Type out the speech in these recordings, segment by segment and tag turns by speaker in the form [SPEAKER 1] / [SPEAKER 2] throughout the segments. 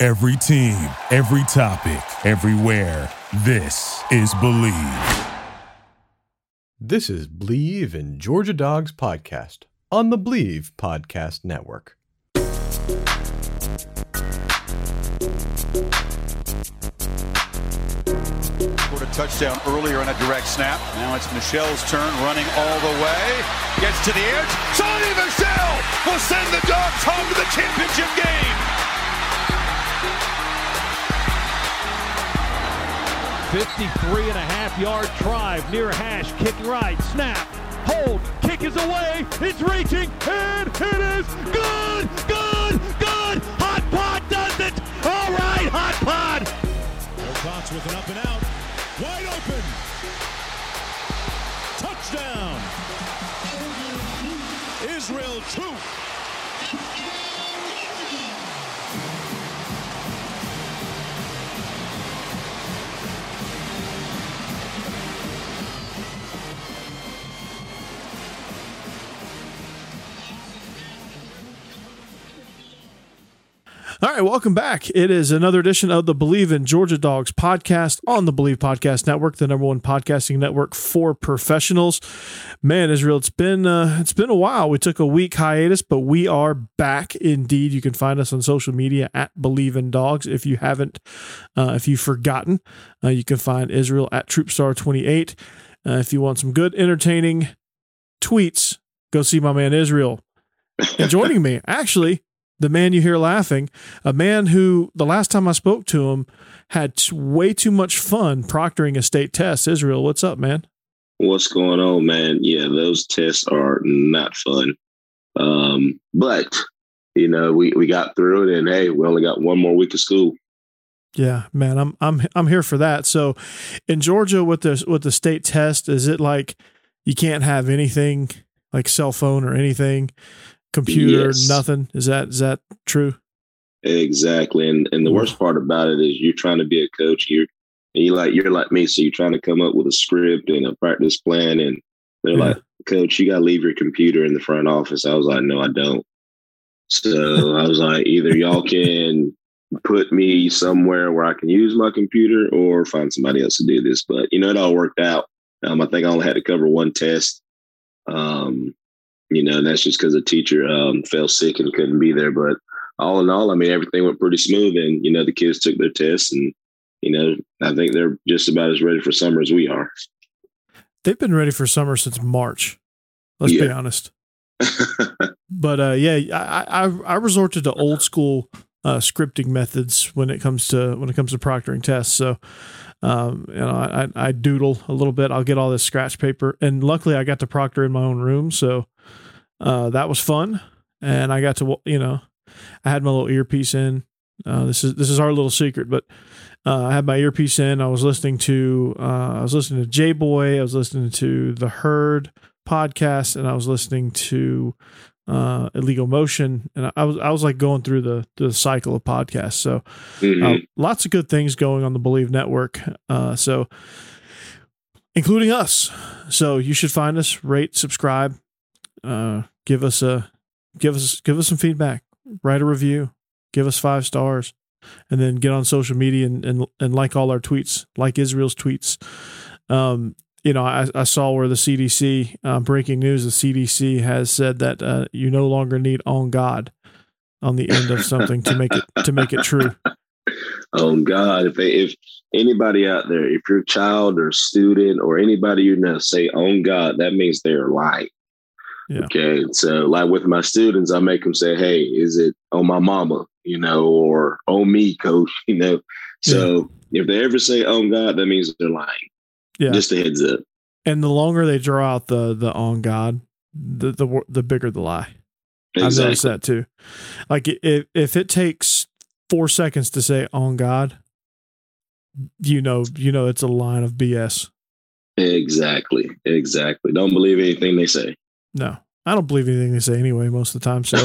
[SPEAKER 1] Every team, every topic, everywhere. This is Believe.
[SPEAKER 2] This is Believe in Georgia Dogs podcast on the Believe Podcast Network.
[SPEAKER 3] Scored a touchdown earlier on a direct snap. Now it's Michel's turn, running all the way. Gets to the edge. Sony Michel will send the Dogs home to the championship game.
[SPEAKER 4] 53 and a half yard drive near hash, kick right, snap, hold, kick is away, it's reaching, and it is good, good, good. Hot Rod does it. All right, Hot Rod.
[SPEAKER 5] Wilcox with an up and out. Wide open. Touchdown. Israel Troupe.
[SPEAKER 6] All right, welcome back. It is another edition of the Believe in Georgia Dogs podcast on the Believe Podcast Network, the number one podcasting network for professionals. Man, Israel, it's been uh, it's been a while. We took a week hiatus, but we are back indeed. You can find us on social media at Believe in Dogs. If you haven't, uh, if you've forgotten, uh, you can find Israel at Troopstar twenty eight. Uh, if you want some good, entertaining tweets, go see my man Israel. And joining me, actually, the man you hear laughing, a man who the last time I spoke to him had t- way too much fun proctoring a state test. Israel, what's up, man?
[SPEAKER 7] What's going on, man? Yeah, those tests are not fun. Um, but you know, we we got through it, and hey, we only got one more week of school.
[SPEAKER 6] Yeah, man, I'm I'm I'm here for that. So, in Georgia, with the with the state test, is it like you can't have anything like cell phone or anything? Computer, yes. nothing. Is that is that true?
[SPEAKER 7] Exactly. And and the worst part about it is you're trying to be a coach. You're you like you're like me, so you're trying to come up with a script and a practice plan, and they're yeah. like, "Coach, you got to leave your computer in the front office." I was like, "No, I don't." So I was like, either y'all can put me somewhere where I can use my computer, or find somebody else to do this. But you know, it all worked out. Um, I think I only had to cover one test. Um, you know, and that's just because a teacher um, fell sick and couldn't be there. But all in all, I mean, everything went pretty smooth, and you know, the kids took their tests, and you know, I think they're just about as ready for summer as we are.
[SPEAKER 6] They've been ready for summer since March. Let's yeah. be honest. but uh, yeah, I, I I resorted to old school uh, scripting methods when it comes to when it comes to proctoring tests. So um, you know, I, I doodle a little bit. I'll get all this scratch paper, and luckily I got to proctor in my own room, so uh, that was fun. And I got to, you know, I had my little earpiece in. Uh, this is this is our little secret, but uh, I had my earpiece in. I was listening to uh, I was listening to J Boy. I was listening to the Herd podcast, and I was listening to uh, Illegal Motion, and I was I was like going through the the cycle of podcasts. So mm-hmm. uh, lots of good things going on the Believe Network. Uh, so including us. So you should find us, rate, subscribe, uh, give us a give us give us some feedback, write a review, give us five stars, and then get on social media and and, and like all our tweets, like Israel's tweets. Um, you know, I, I saw where the CDC uh, breaking news. The CDC has said that uh, you no longer need "on God" on the end of something to make it to make it true.
[SPEAKER 7] Oh God! If they, if anybody out there, if your child or student or anybody you know say "on God," that means they're lying. Yeah. Okay, so like with my students, I make them say, "Hey, is it on my mama?" You know, or "on me, coach?" You know. So yeah. if they ever say "on God," that means they're lying. Yeah. Just a heads up.
[SPEAKER 6] And the longer they draw out the the on God, the the the bigger the lie. Exactly. I've noticed that too. Like if if it takes four seconds to say "on God," you know, you know, it's a line of BS.
[SPEAKER 7] Exactly, exactly. Don't believe anything they say.
[SPEAKER 6] No, I don't believe anything they say anyway most of the time. So,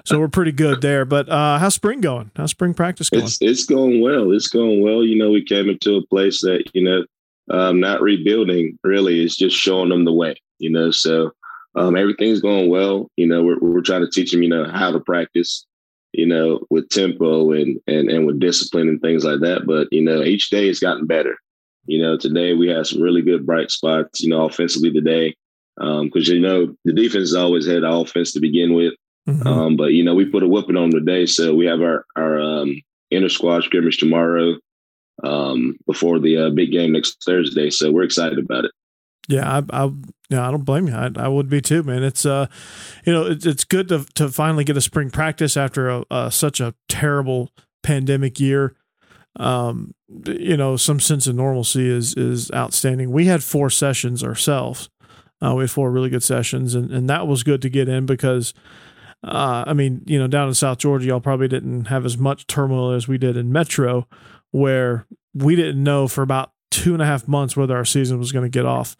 [SPEAKER 6] so we're pretty good there. But uh, how's spring going? How's spring practice going?
[SPEAKER 7] It's it's going well. It's going well. You know, we came into a place that you know, um, not rebuilding really is just showing them the way. You know, so um, everything's going well. You know, we're we're trying to teach them, you know, how to practice. You know, with tempo and and and with discipline and things like that. But you know, each day has gotten better. You know, today we had some really good bright spots. You know, offensively today because um, you know the defense has always had offense to begin with. Mm-hmm. Um, but you know we put a whipping on today, so we have our our um, inter squad scrimmage tomorrow um, before the uh, big game next Thursday. So we're excited about it.
[SPEAKER 6] Yeah, I, I yeah, I don't blame you. I, I would be too, man. It's uh, you know, it's it's good to to finally get a spring practice after a, a such a terrible pandemic year. Um, you know, some sense of normalcy is is outstanding. We had four sessions ourselves uh, we had four really good sessions, and, and that was good to get in because, uh, I mean, you know, down in South Georgia, y'all probably didn't have as much turmoil as we did in Metro, where we didn't know for about two and a half months whether our season was going to get off,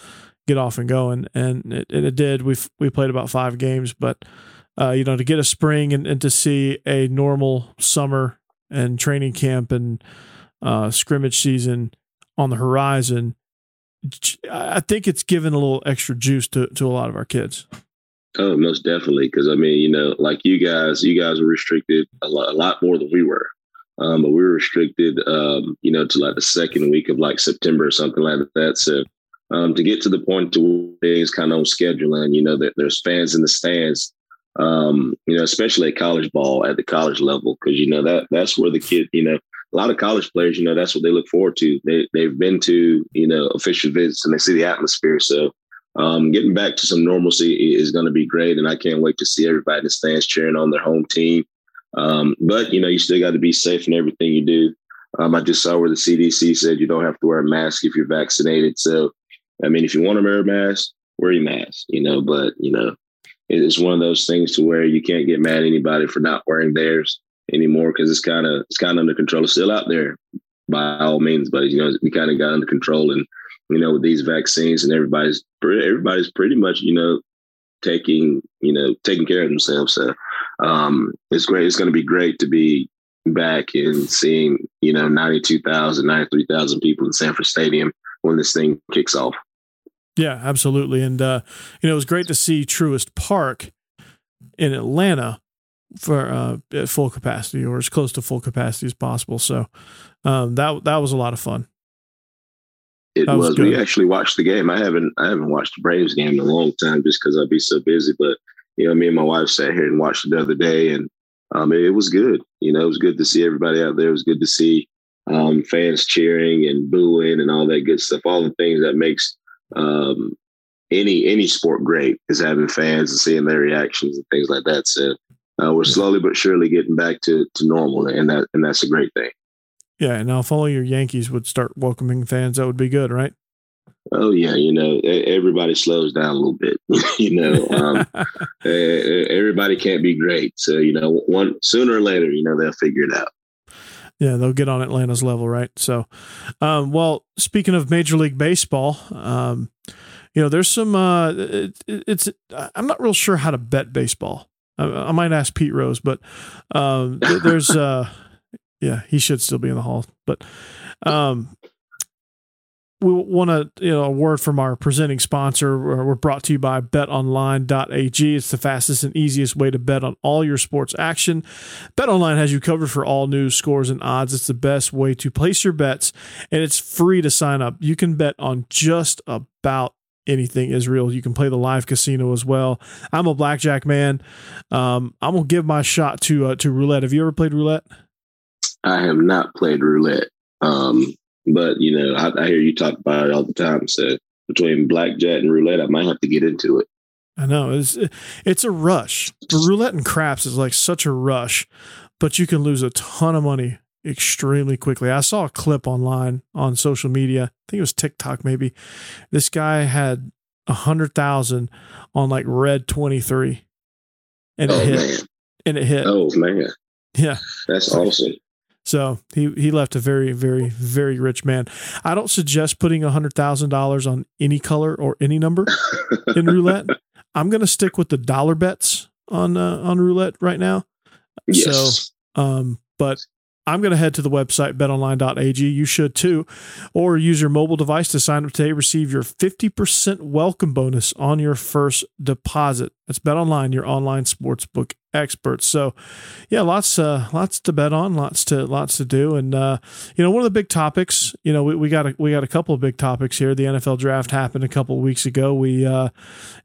[SPEAKER 6] get off and going, and it, it did. We we played about five games, but uh, you know, to get a spring and, and to see a normal summer and training camp and uh, scrimmage season on the horizon I think it's given a little extra juice to, to a lot of our kids.
[SPEAKER 7] Oh, most definitely. Because I mean, you know, like you guys, you guys were restricted a lot, a lot more than we were. Um, but we were restricted, um, you know, to like the second week of like September or something like that. So um, to get to the point to things kind of on schedule and, you know, that there's fans in the stands, um, you know, especially at college ball at the college level, because, you know, that that's where the kid, you know, a lot of college players, you know, that's what they look forward to. They they've been to you know official visits and they see the atmosphere. So um, getting back to some normalcy is going to be great, and I can't wait to see everybody in the stands cheering on their home team. Um, but you know, you still got to be safe in everything you do. Um, I just saw where the CDC said you don't have to wear a mask if you're vaccinated. So, I mean, if you want to wear a mask, wear your mask. You know, but you know, it's one of those things to where you can't get mad at anybody for not wearing theirs anymore because it's kind of it's kind of under control. It's still out there by all means, but you know we kind of got under control, and you know with these vaccines and everybody's everybody's pretty much you know taking you know taking care of themselves. So um, it's great. It's going to be great to be back and seeing you know 92,000, 93,000 people in Sanford Stadium when this thing kicks off.
[SPEAKER 6] Yeah, absolutely. And uh, you know, it was great to see Truist Park in Atlanta for uh, at full capacity or as close to full capacity as possible. So um, that that was a lot of fun.
[SPEAKER 7] It was. was we actually watched the game. I haven't I haven't watched the Braves game in a long time just because I'd be so busy. But you know, me and my wife sat here and watched it the other day, and um, it, it, was good. You know, it was good to see everybody out there. It was good to see um, fans cheering and booing and all that good stuff. All the things that makes um, any any sport great is having fans and seeing their reactions and things like that. So uh, we're slowly but surely getting back to to normal, and that and that's a great thing.
[SPEAKER 6] Yeah, and now if all your Yankees would start welcoming fans, that would be good, right?
[SPEAKER 7] Oh yeah, you know everybody slows down a little bit. you know, um, everybody can't be great, so you know one sooner or later, you know they'll figure it out.
[SPEAKER 6] Yeah, they'll get on Atlanta's level, right? So, um, well, speaking of Major League Baseball, um, you know, there's some. Uh, it, it's I'm not real sure how to bet baseball. I, I might ask Pete Rose, but um, th- there's uh, yeah, he should still be in the hall. But um, we want to you know a word from our presenting sponsor. We're brought to you by BetOnline.ag. It's the fastest and easiest way to bet on all your sports action. BetOnline has you covered for all news, scores, and odds. It's the best way to place your bets, and it's free to sign up. You can bet on just about anything Israel. You can play the live casino as well. I'm a blackjack man. Um, I'm gonna give my shot to uh, to roulette. Have you ever played roulette?
[SPEAKER 7] I have not played roulette, um, but you know I, I, hear you talk about it all the time. So between blackjack and roulette, I might have to get into it.
[SPEAKER 6] I know it's it's a rush. Roulette and craps is like such a rush, but you can lose a ton of money extremely quickly. I saw a clip online on social media. I think it was TikTok maybe. This guy had a hundred thousand on like red twenty three, and it oh, hit. Man. And it hit.
[SPEAKER 7] Oh man!
[SPEAKER 6] Yeah,
[SPEAKER 7] that's awesome.
[SPEAKER 6] So he he left a very very very rich man. I don't suggest putting a hundred thousand dollars on any color or any number in roulette. I'm going to stick with the dollar bets on uh, on roulette right now.
[SPEAKER 7] Yes.
[SPEAKER 6] So, um, but I'm going to head to the website betonline.ag. You should too. Or use your mobile device to sign up today. Receive your 50% welcome bonus on your first deposit. That's BetOnline, your online sportsbook experts. So, yeah, lots uh, lots to bet on, lots to lots to do. And uh, you know, one of the big topics, you know, we, we got a we got a couple of big topics here. The NFL draft happened a couple of weeks ago. We uh,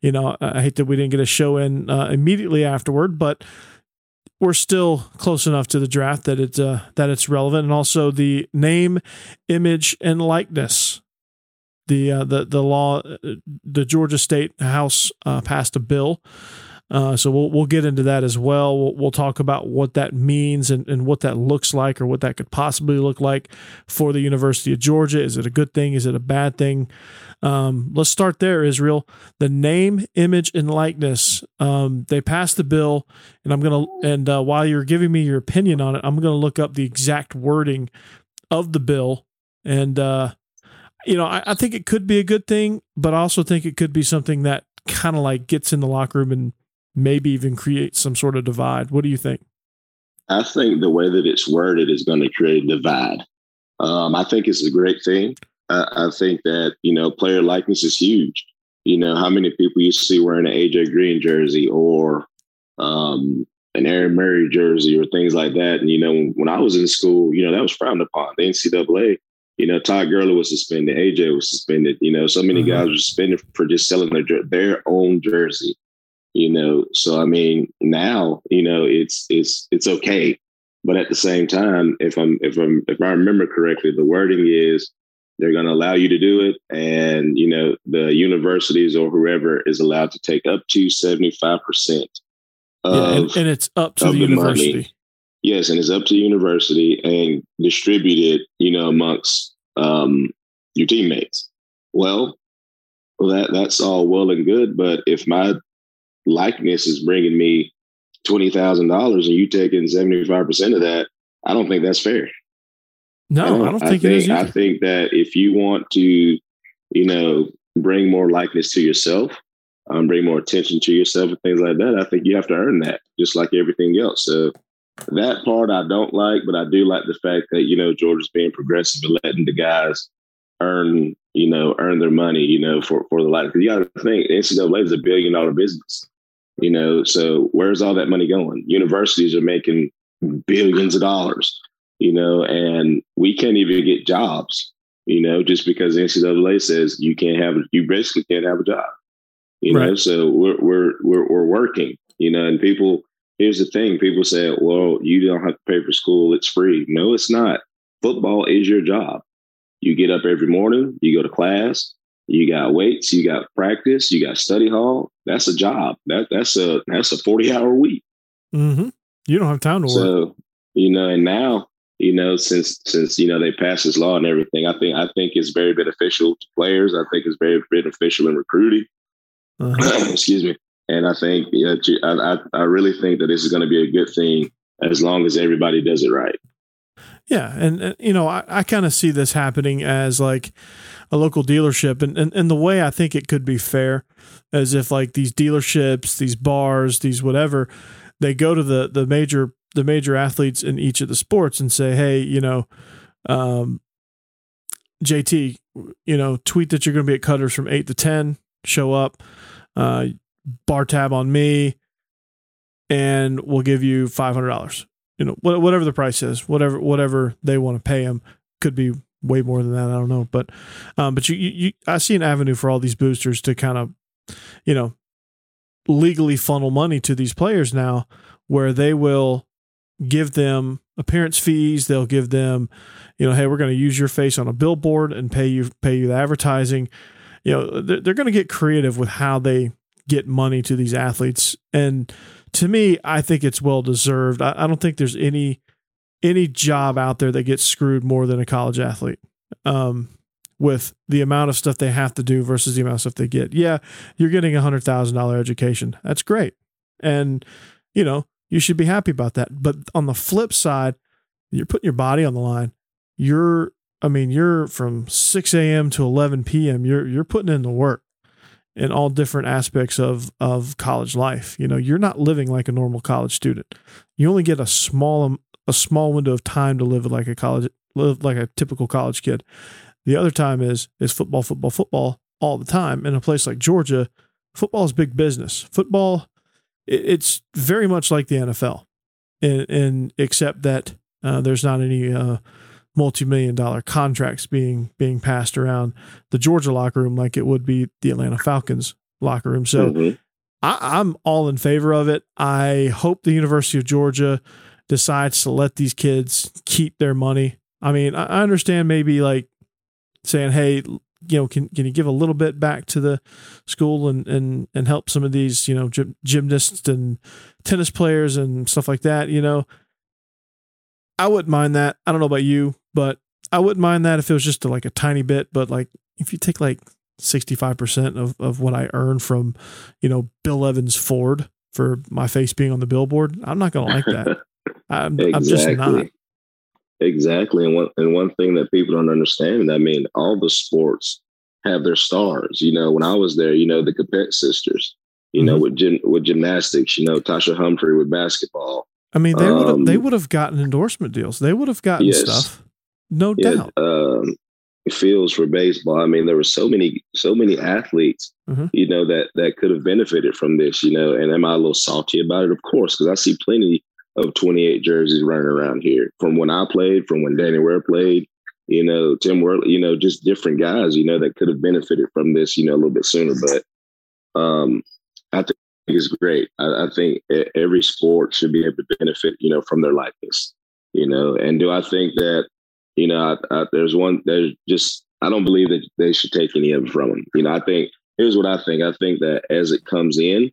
[SPEAKER 6] you know, I hate that we didn't get a show in uh, immediately afterward, but we're still close enough to the draft that it uh, that it's relevant, and also the name, image, and likeness. The uh, the the law, the Georgia State House uh, passed a bill, uh, so we'll we'll get into that as well. We'll, we'll talk about what that means and, and what that looks like, or what that could possibly look like for the University of Georgia. Is it a good thing? Is it a bad thing? Um, let's start there, Israel. The name, image, and likeness. Um, they passed the bill, and I'm gonna. And uh, while you're giving me your opinion on it, I'm gonna look up the exact wording of the bill. And uh, you know, I, I think it could be a good thing, but I also think it could be something that kind of like gets in the locker room and maybe even creates some sort of divide. What do you think?
[SPEAKER 7] I think the way that it's worded is going to create a divide. Um, I think it's a great thing. I, I think that you know player likeness is huge. You know how many people you see wearing an AJ Green jersey or um, an Aaron Murray jersey or things like that. And you know when I was in school, you know that was frowned upon. The NCAA, you know Todd Gurley was suspended, AJ was suspended. You know so many mm-hmm. guys were suspended for just selling their their own jersey. You know, so I mean now you know it's it's it's okay. But at the same time, if I'm if I'm if I remember correctly, the wording is they're going to allow you to do it. And, you know, the universities or whoever is allowed to take up to 75% of,
[SPEAKER 6] yeah, and, and it's up to the, university. Money.
[SPEAKER 7] Yes, and it's up to the university and distributed, you know, amongst um, your teammates. Well, well, that that's all well and good, but if my likeness is bringing me twenty thousand dollars and you taking seventy five percent of that, I don't think that's fair.
[SPEAKER 6] No, I don't think, I think it is.
[SPEAKER 7] Either. I think that if you want to, you know, bring more likeness to yourself, um, bring more attention to yourself and things like that, I think you have to earn that, just like everything else. So that part I don't like, but I do like the fact that you know Georgia's being progressive and letting the guys earn, you know, earn their money, you know, for for the likeness. You got to think NCAA is a billion dollar business, you know. So where's all that money going? Universities are making billions of dollars you know, and we can't even get jobs, you know, just because the NCAA says you can't have, you basically can't have a job, you right. know. So we're we're we're we're working, you know, and people. Here's the thing: people say, "Well, you don't have to pay for school; it's free." No, it's not. Football is your job. You get up every morning, you go to class, you got weights, you got practice, you got study hall. That's a job. That that's a that's a forty hour week.
[SPEAKER 6] Mm-hmm. You don't have time to work.
[SPEAKER 7] So you know, and now you know, since since you know they passed this law and everything. I think I think it's very beneficial to players. I think it's very beneficial in recruiting. Uh-huh. Excuse me. And I think you know, I, I really think that this is going to be a good thing as long as everybody does it right.
[SPEAKER 6] Yeah, and, and you know, I, I kind of see this happening as like a local dealership, and, and and the way I think it could be fair, as if like these dealerships, these bars, these whatever, they go to the the major the major athletes in each of the sports and say, hey, you know, um, JT, you know, tweet that you're going to be at Cutters from eight to ten. Show up, uh, bar tab on me, and we'll give you five hundred dollars. You know, whatever the price is, whatever whatever they want to pay them, could be way more than that. I don't know, but um, but you, you I see an avenue for all these boosters to kind of, you know, legally funnel money to these players now, where they will give them appearance fees. They'll give them, you know, hey, we're going to use your face on a billboard and pay you pay you the advertising. You know, they're, they're going to get creative with how they get money to these athletes. And to me, I think it's well deserved. I, I don't think there's any any job out there that gets screwed more than a college athlete. Um, with the amount of stuff they have to do versus the amount of stuff they get. Yeah, you're getting a hundred thousand dollar education. That's great. And, you know, you should be happy about that. But on the flip side, you're putting your body on the line. You're, I mean, you're from 6 a.m. to 11 p.m. You're you're putting in the work in all different aspects of of college life. You know, you're not living like a normal college student. You only get a small um, a small window of time to live like a college live like a typical college kid. The other time is is football, football, football all the time. In a place like Georgia, football is big business. Football, it's very much like the NFL, and, and except that uh, there's not any uh, multi-million dollar contracts being being passed around the Georgia locker room like it would be the Atlanta Falcons locker room. So mm-hmm. I, I'm all in favor of it. I hope the University of Georgia decides to let these kids keep their money. I mean, I understand maybe like saying, "Hey, you know, can can you give a little bit back to the school and and and help some of these, you know, gym, gymnasts and tennis players and stuff like that, you know?" I wouldn't mind that. I don't know about you, but I wouldn't mind that if it was just like a tiny bit, but like if you take like 65% of, of what I earn from, you know, Bill Evans Ford for my face being on the billboard, I'm not going to like that. I'm, exactly. I'm just not.
[SPEAKER 7] Exactly. And one and one thing that people don't understand, I mean, all the sports have their stars. You know, when I was there, you know, the Kupets sisters, you mm-hmm. know, with gym, with gymnastics, you know, Tasha Humphrey with basketball.
[SPEAKER 6] I mean, they um, would have they would have gotten endorsement deals. They would have gotten yes. stuff. No yeah, doubt.
[SPEAKER 7] Um, fields for baseball. I mean, there were so many, so many athletes, mm-hmm. you know, that that could have benefited from this, you know. And am I a little salty about it? Of course, because I see plenty of 28 jerseys running around here from when I played, from when Danny Ware played, you know, Tim Worley, you know, just different guys, you know, that could have benefited from this, you know, a little bit sooner. But um, I think it's great. I, I think every sport should be able to benefit, you know, from their likeness, you know. And do I think that, you know, I, I, there's one, there's just, I don't believe that they should take any of it from them. You know, I think, here's what I think. I think that as it comes in,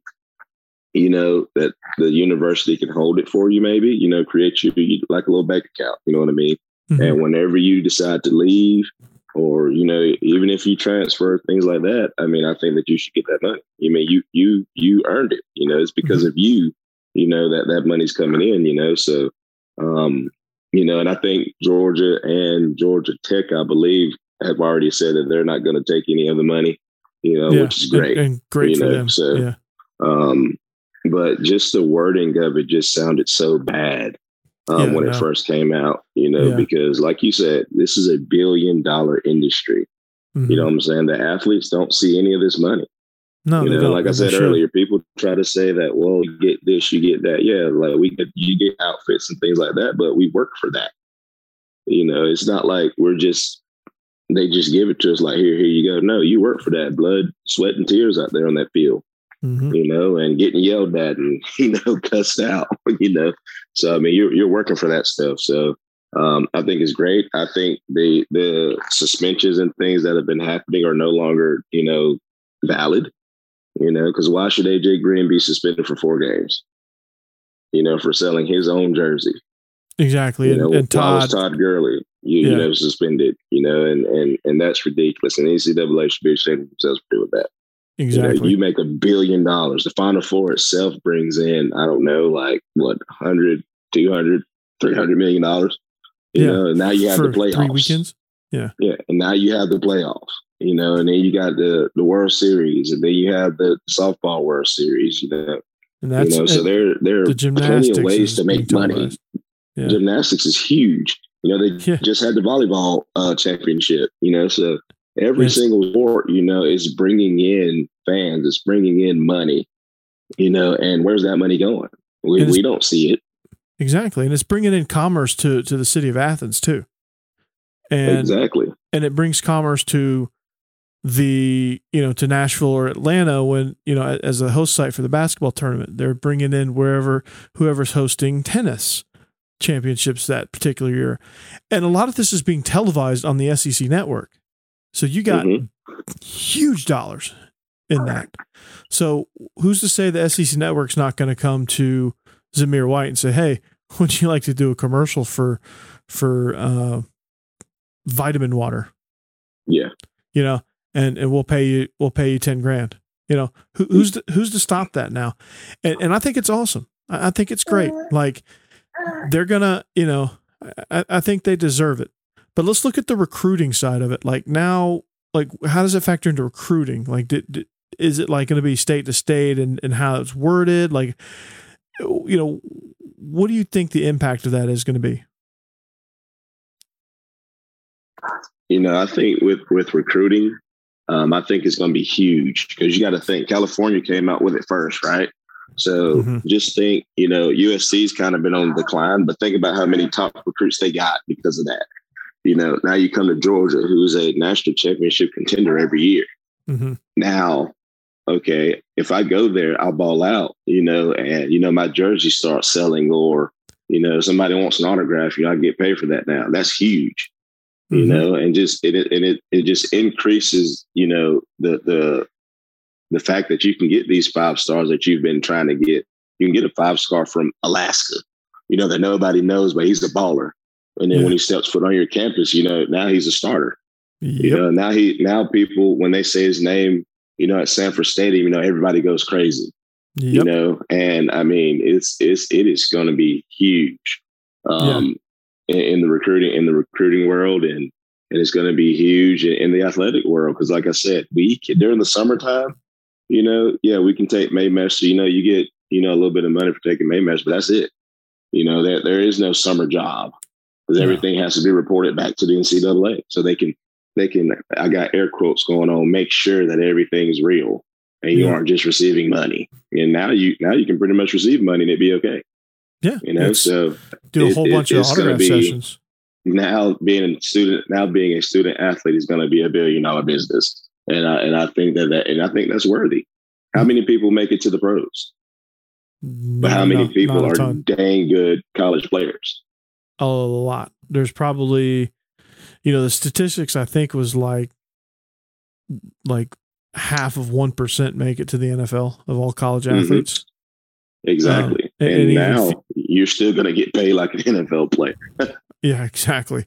[SPEAKER 7] you know, that the university can hold it for you, maybe, you know, create you like a little bank account, you know what I mean? Mm-hmm. And whenever you decide to leave, or, you know, even if you transfer things like that, I mean, I think that you should get that money. You mean you you you earned it, you know, it's because mm-hmm. of you, you know, that that money's coming in, you know. So um, you know, and I think Georgia and Georgia Tech, I believe, have already said that they're not going to take any of the money, you know, yeah, which is great.
[SPEAKER 6] And, and great
[SPEAKER 7] you
[SPEAKER 6] for
[SPEAKER 7] know?
[SPEAKER 6] them.
[SPEAKER 7] So
[SPEAKER 6] yeah.
[SPEAKER 7] um but just the wording of it just sounded so bad um, yeah, when no. it first came out, you know, yeah. because like you said, this is a billion dollar industry. Mm-hmm. You know what I'm saying? The athletes don't see any of this money.
[SPEAKER 6] No,
[SPEAKER 7] you know, like I said earlier, people try to say that, well, you get this, you get that. Yeah, like we get you get outfits and things like that, but we work for that. You know, it's not like we're just they just give it to us like here, here you go. No, you work for that blood, sweat, and tears out there on that field mm-hmm. you know, and getting yelled at and you know cussed out, you know. So I mean, you're you're working for that stuff. So um, I think it's great. I think the the suspensions and things that have been happening are no longer you know valid. You know, because why should AJ Green be suspended for four games? You know, for selling his own jersey.
[SPEAKER 6] Exactly.
[SPEAKER 7] You know,
[SPEAKER 6] and, and Todd,
[SPEAKER 7] Todd Gurley, you, yeah. you know, suspended. You know, and and and that's ridiculous. And NCAA should be ashamed of themselves for doing that.
[SPEAKER 6] Exactly.
[SPEAKER 7] You, know, you, make a billion dollars. The Final Four itself brings in, I don't know, like what, 100, 200, 300 million dollars. You yeah. know, now you have
[SPEAKER 6] For
[SPEAKER 7] the playoffs.
[SPEAKER 6] Three weekends. Yeah.
[SPEAKER 7] Yeah. And now you have the playoffs, you know, and then you got the, the World Series, and then you have the softball World Series, you know. And that's, you know, so there, there are the plenty of ways to make money. Yeah. Gymnastics is huge. You know, they yeah. just had the volleyball uh, championship, you know, so every yes. single sport, you know, is bringing in fans, it's bringing in money, you know, and where's that money going? We, we don't see it.
[SPEAKER 6] Exactly. And it's bringing in commerce to, to the city of Athens too. And
[SPEAKER 7] exactly.
[SPEAKER 6] And it brings commerce to the, you know, to Nashville or Atlanta when, you know, as a host site for the basketball tournament, they're bringing in wherever, whoever's hosting tennis championships that particular year. And a lot of this is being televised on the SEC network. So you got mm-hmm. huge dollars in that. So who's to say the SEC network's not going to come to Zamir White and say, "Hey, would you like to do a commercial for for uh, vitamin water?"
[SPEAKER 7] Yeah,
[SPEAKER 6] you know, and and we'll pay you we'll pay you ten grand. You know, who, who's to, who's to stop that now? And and I think it's awesome. I, I think it's great. Like they're gonna, you know, I, I think they deserve it. But let's look at the recruiting side of it. Like now, like how does it factor into recruiting? Like, did, did is it like going to be state to state and, and how it's worded? Like, you know, what do you think the impact of that is going to be?
[SPEAKER 7] You know, I think with with recruiting, um, I think it's going to be huge because you got to think California came out with it first, right? So mm-hmm. just think, you know, USC's kind of been on the decline, but think about how many top recruits they got because of that. You know, now you come to Georgia, who's a national championship contender every year. Mm-hmm. Now, okay, if I go there, I'll ball out, you know, and you know my jersey starts selling, or you know somebody wants an autograph, you know, I get paid for that now. That's huge, mm-hmm. you know, and just it and it it just increases, you know, the the the fact that you can get these five stars that you've been trying to get. You can get a five star from Alaska, you know, that nobody knows, but he's a baller. And then yeah. when he steps foot on your campus, you know, now he's a starter. Yep. You know, now he now people when they say his name, you know, at Sanford Stadium, you know, everybody goes crazy. Yep. You know, and I mean, it's it's it is going to be huge um, yeah. in, in, the recruiting in the recruiting world, and and it's going to be huge in, in the athletic world because, like I said, we during the summertime, you know, yeah, we can take Maymester. So, you know, you get you know a little bit of money for taking Maymester, but that's it. You know, there there is no summer job because yeah. everything has to be reported back to the NCAA, so they can they can, I got air quotes going on, make sure that everything is real and you yeah. aren't just receiving money. And now you, now you can pretty much receive money and it'd be okay.
[SPEAKER 6] Yeah.
[SPEAKER 7] You know, so
[SPEAKER 6] do a whole it, bunch it, of autograph sessions.
[SPEAKER 7] Now being a student, now being a student athlete is going to be a billion dollar business. And I, and I think that, that, and I think that's worthy. How mm. many people make it to the pros? But how many no, people are dang good college players?
[SPEAKER 6] A lot. There's probably you know the statistics i think was like like half of 1% make it to the nfl of all college mm-hmm. athletes
[SPEAKER 7] mm-hmm. exactly uh, and, and, now you're still going to get paid like an nfl player
[SPEAKER 6] yeah exactly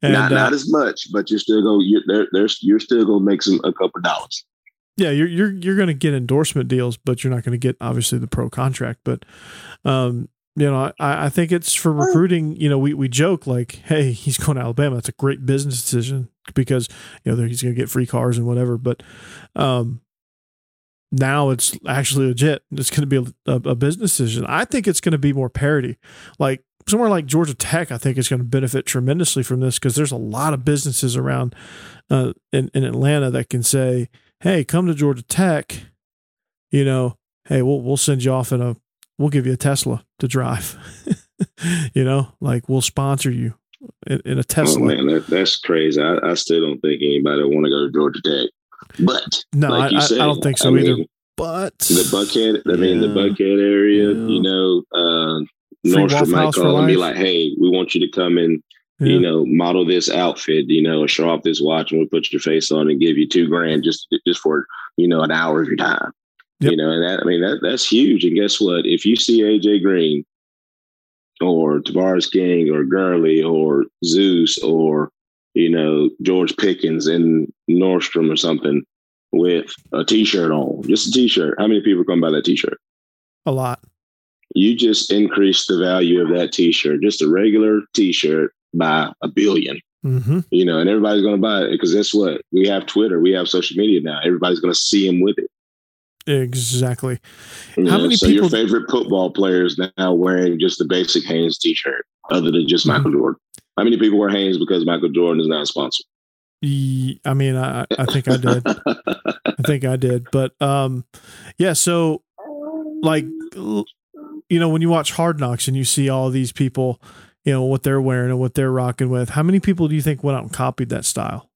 [SPEAKER 7] and, not, uh, not as much but you're still going you're there, there's you're still going to make some a couple dollars
[SPEAKER 6] yeah, you're you're you're going to get endorsement deals, but you're not going to get obviously the pro contract. But um, you know, I, I think it's for recruiting. You know, we, we joke like, hey, he's going to Alabama. That's a great business decision because, you know, he's going to get free cars and whatever. But um, now it's actually legit. It's going to be a, a, business decision. I think it's going to be more parity. Like somewhere like Georgia Tech, I think is going to benefit tremendously from this because there's a lot of businesses around uh, in, in Atlanta that can say, hey, come to Georgia Tech. You know, hey, we'll, we'll send you off in a we'll give you a Tesla to drive. you know, like we'll sponsor you in, in a Tesla.
[SPEAKER 7] Oh man, that, that's crazy. I, I, still don't think anybody want to go to Georgia Tech. But
[SPEAKER 6] no, like I, said, I, don't think so I either. Mean, but
[SPEAKER 7] the Buckhead, I mean, the Buckhead area, yeah. you know, uh, Nordstrom might call and be like, "Hey, we want you to come and yeah. you know model this outfit, you know, show off this watch, and we'll put your face on and give you two grand just just for you know an hour of your time." Yep. You know, and that I mean that that's huge. And guess what? If you see AJ Green or Tavarres King or Gurley or Zeus or you know George Pickens in Nordstrom or something with a T-shirt on, just a T-shirt, how many people come buy that T-shirt?
[SPEAKER 6] A lot.
[SPEAKER 7] You just increase the value of that T-shirt, just a regular T-shirt, by a 1000000000 mm-hmm. You know, and everybody's going to buy it because guess what? We have Twitter, we have social media now. Everybody's going to see him with it.
[SPEAKER 6] Exactly.
[SPEAKER 7] Yeah, How many so people? Your favorite football players now wearing just the basic Hanes T-shirt, other than just Michael mm-hmm. Jordan. How many people wear Hanes because Michael Jordan is not a sponsor?
[SPEAKER 6] I mean, I, I think I did. I think I did. But um, yeah. So, like, you know, when you watch Hard Knocks and you see all these people, you know, what they're wearing and what they're rocking with, how many people do you think went out and copied that style?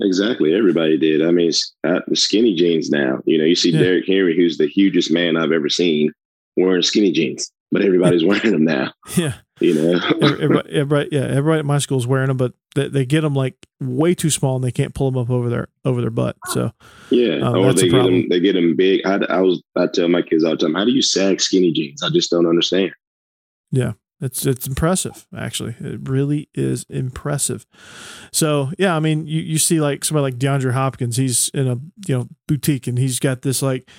[SPEAKER 7] Exactly. Everybody did. I mean, the skinny jeans now. You know, you see yeah. Derrick Henry, who's the hugest man I've ever seen, wearing skinny jeans, but everybody's wearing them now.
[SPEAKER 6] Yeah.
[SPEAKER 7] You know,
[SPEAKER 6] everybody, everybody, yeah, everybody at my school is wearing them, but they, they, get them like way too small and they can't pull them up over their over their butt. So
[SPEAKER 7] yeah, um, or they get them they get them big. I, I was I tell my kids all the time, how do you sag skinny jeans? I just don't understand.
[SPEAKER 6] Yeah, it's it's impressive, actually. It really is impressive. So yeah, I mean, you, you see like somebody like DeAndre Hopkins, he's in a you know boutique and he's got this like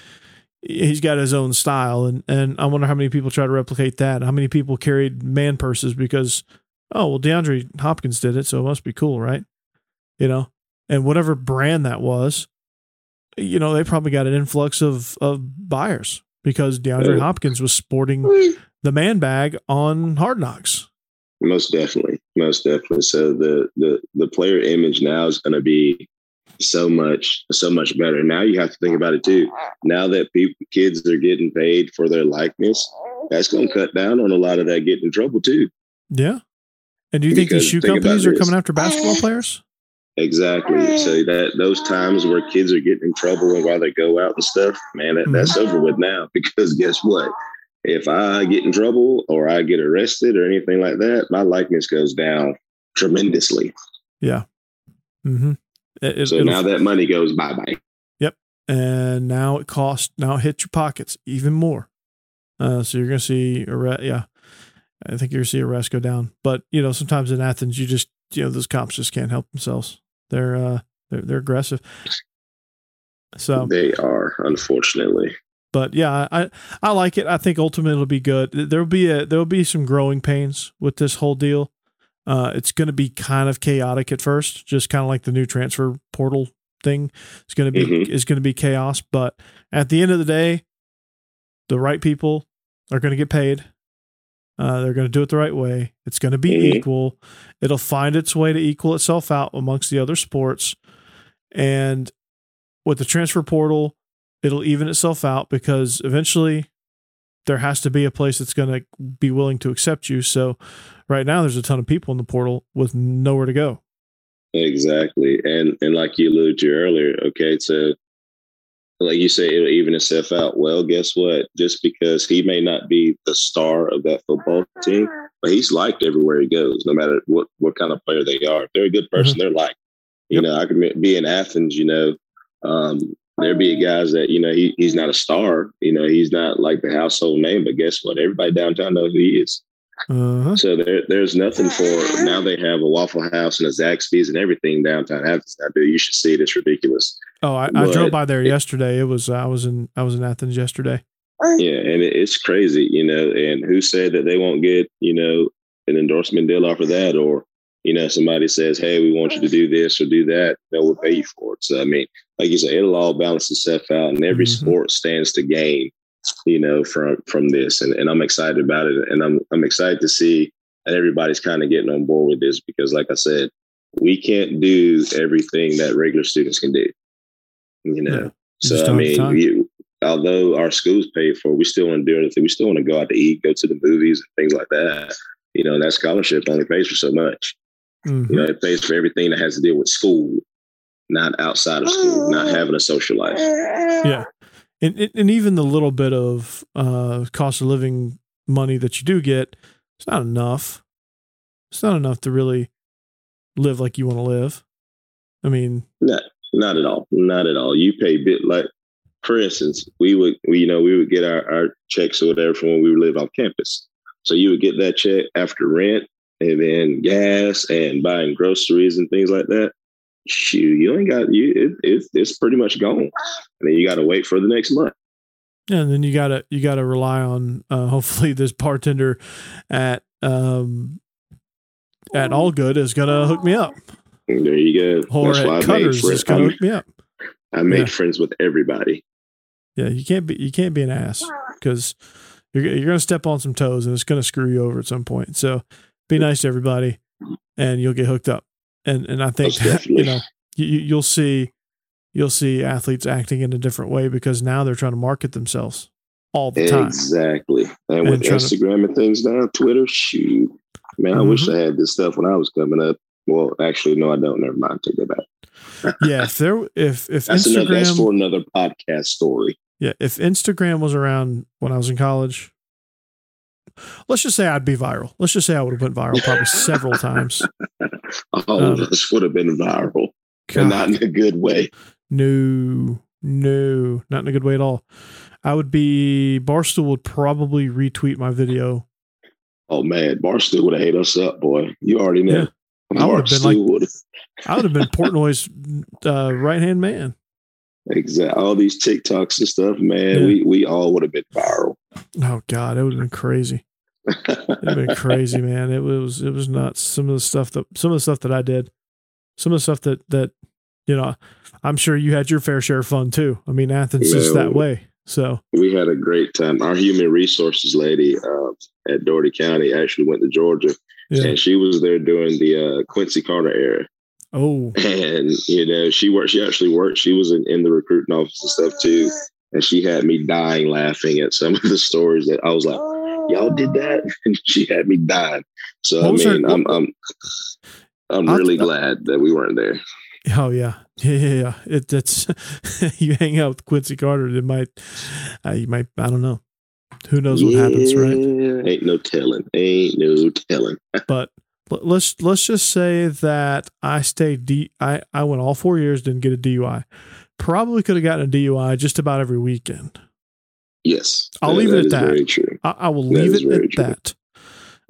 [SPEAKER 6] he's got his own style and and I wonder how many people try to replicate that. How many people carried man purses because oh well, DeAndre Hopkins did it, so it must be cool, right? You know, and whatever brand that was, you know, they probably got an influx of of buyers because DeAndre Hopkins was sporting the man bag on Hard Knocks.
[SPEAKER 7] Most definitely, most definitely. So the the the player image now is going to be so much so much better. Now you have to think about it too. Now that people kids are getting paid for their likeness, that's going to cut down on a lot of that getting in trouble too.
[SPEAKER 6] Yeah. And do you think these shoe think companies are coming after basketball players?
[SPEAKER 7] Exactly. So that those times where kids are getting in trouble and while they go out and stuff, man, that, mm-hmm. that's over with now. Because guess what? If I get in trouble or I get arrested or anything like that, my likeness goes down tremendously.
[SPEAKER 6] Yeah. Mm-hmm.
[SPEAKER 7] It, so now that money goes bye bye.
[SPEAKER 6] Yep. And now it costs. Now it hits your pockets even more. Uh, so you're going to see arrest. Yeah. I think you're going to see arrests go down. But you know, sometimes in Athens, you just you know those cops just can't help themselves. They're uh they're they're aggressive. So
[SPEAKER 7] they are, unfortunately.
[SPEAKER 6] But yeah, I I like it. I think ultimately it'll be good. There'll be a there'll be some growing pains with this whole deal. Uh, it's going to be kind of chaotic at first, just kind of like the new transfer portal thing. It's going to be mm-hmm. it's going to be chaos, but at the end of the day, the right people are going to get paid. Uh, they're going to do it the right way. It's going to be mm-hmm. equal. It'll find its way to equal itself out amongst the other sports. And with the transfer portal, it'll even itself out because eventually there has to be a place that's going to be willing to accept you. So right now there's a ton of people in the portal with nowhere to go.
[SPEAKER 7] Exactly. And and like you alluded to earlier, okay, so like you say, it'll even itself out. Well, guess what? Just because he may not be the star of that football team, but he's liked everywhere he goes, no matter what what kind of player they are. If they're a good person, mm-hmm. they're liked. You yep. know, I could be in Athens, you know, um, there be guys that, you know, he, he's not a star, you know, he's not like the household name, but guess what? Everybody downtown knows who he is. Uh-huh. So there, there's nothing for now. They have a Waffle House and a Zaxby's and everything downtown Athens. I do. You should see it. It's ridiculous.
[SPEAKER 6] Oh, I, I drove by there it, yesterday. It was I was in I was in Athens yesterday.
[SPEAKER 7] Yeah, and it, it's crazy, you know. And who said that they won't get you know an endorsement deal off of that, or you know somebody says, hey, we want you to do this or do that, they will pay you for it. So I mean, like you said, it'll all balance itself out, and every mm-hmm. sport stands to gain you know, from from this, and, and I'm excited about it, and I'm I'm excited to see that everybody's kind of getting on board with this because, like I said, we can't do everything that regular students can do, you know. Yeah, so I mean, we, although our schools pay for, it, we still want to do anything. We still want to go out to eat, go to the movies, and things like that. You know, that scholarship only pays for so much. Mm-hmm. You know, it pays for everything that has to deal with school, not outside of school, not having a social life.
[SPEAKER 6] Yeah and and even the little bit of uh, cost of living money that you do get, it's not enough. It's not enough to really live like you want to live. I mean,
[SPEAKER 7] not not at all, not at all. You pay bit like, for instance, we would we you know we would get our our checks or whatever from when we live off campus. So you would get that check after rent and then gas and buying groceries and things like that shoot, you ain't got you. It, it's it's pretty much gone, and then you got to wait for the next month.
[SPEAKER 6] Yeah, and then you gotta you gotta rely on uh, hopefully this bartender at um at Allgood is gonna hook me up.
[SPEAKER 7] There you go.
[SPEAKER 6] Or That's at Cutters is gonna hook me up.
[SPEAKER 7] I made yeah. friends with everybody.
[SPEAKER 6] Yeah, you can't be you can't be an ass because you're you're gonna step on some toes and it's gonna screw you over at some point. So be nice to everybody, and you'll get hooked up and and I think that, you know you, you'll see you'll see athletes acting in a different way because now they're trying to market themselves all the time.
[SPEAKER 7] Exactly. And, and with Instagram to, and things now, Twitter, shoot. Man, I mm-hmm. wish I had this stuff when I was coming up. Well, actually, no, I don't. Never mind. Take it back.
[SPEAKER 6] yeah, if there, if if
[SPEAKER 7] that's
[SPEAKER 6] Instagram,
[SPEAKER 7] another, that's for another podcast story.
[SPEAKER 6] Yeah, if Instagram was around when I was in college, let's just say I'd be viral. Let's just say I would have went viral probably several times.
[SPEAKER 7] All um, of us would have been viral, God. and not in a good way.
[SPEAKER 6] No, no, not in a good way at all. I would be Barstool would probably retweet my video.
[SPEAKER 7] Oh man, Barstool would have hate us up, boy. You already know.
[SPEAKER 6] Yeah. I would have been like. I would have been Portnoy's uh, right hand man.
[SPEAKER 7] Exactly. All these TikToks and stuff, man. Yeah. We we all would have been viral.
[SPEAKER 6] Oh God, it would have been crazy. It'd been crazy, man. It was it was nuts. Some of the stuff that some of the stuff that I did, some of the stuff that that you know, I'm sure you had your fair share of fun too. I mean, Athens
[SPEAKER 7] Yeah,
[SPEAKER 6] is that way. So
[SPEAKER 7] we had a great time. Our human resources lady uh, at Dougherty County actually went to Georgia,
[SPEAKER 6] yeah.
[SPEAKER 7] and she was there during the uh, Quincy Carter era.
[SPEAKER 6] Oh,
[SPEAKER 7] And you know, she worked. She actually worked. She was in, in the recruiting office and stuff too. And she had me dying laughing at some of the stories that I was like, "Y'all did that," and she had me dying. So
[SPEAKER 6] What
[SPEAKER 7] I
[SPEAKER 6] was her-
[SPEAKER 7] mean, I'm I'm I'm
[SPEAKER 6] I'll-
[SPEAKER 7] really glad that we weren't there.
[SPEAKER 6] oh yeah, yeah, yeah. yeah. It that's you hang out with Quincy Carter. It might, uh, you might. I don't know. Who knows what happens, right?
[SPEAKER 7] Ain't no telling. Ain't no telling.
[SPEAKER 6] but let's let's just say that I stayed D I I went all four years didn't get a DUI. Probably could have gotten a DUI just about every weekend.
[SPEAKER 7] Yes,
[SPEAKER 6] I'll
[SPEAKER 7] that-
[SPEAKER 6] leave it at that.
[SPEAKER 7] Very true.
[SPEAKER 6] I, I will
[SPEAKER 7] That
[SPEAKER 6] leave it at
[SPEAKER 7] true.
[SPEAKER 6] that.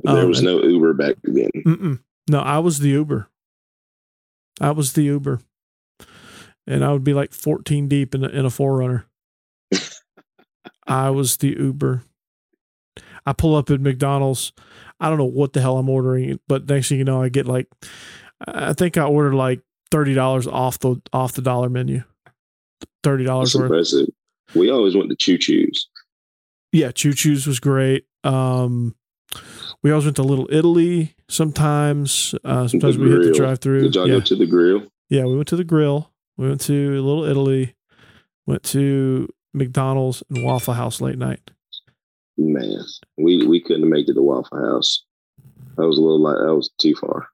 [SPEAKER 7] There
[SPEAKER 6] Um,
[SPEAKER 7] was no Uber back then.
[SPEAKER 6] Mm-mm. No, I was the Uber. I was the Uber, and I would be like fourteen deep in a, in a 4Runner. I was the Uber. I pull up at McDonald's. I don't know what the hell I'm ordering, but next thing you know, I get like, I think I ordered like thirty dollars off the off the dollar menu. Thirty dollars worth.
[SPEAKER 7] impressive. We always went to Choo Choo's.
[SPEAKER 6] Yeah, Choo Choo's was great. Um, we always went to Little Italy sometimes. Uh, sometimes we hit the drive through.
[SPEAKER 7] Did y'all
[SPEAKER 6] Yeah.
[SPEAKER 7] go to the grill?
[SPEAKER 6] Yeah, we went to the grill. We went to Little Italy. Went to McDonald's and Waffle House late night.
[SPEAKER 7] Man, we we couldn't make it to Waffle House. That was a little like that was too far.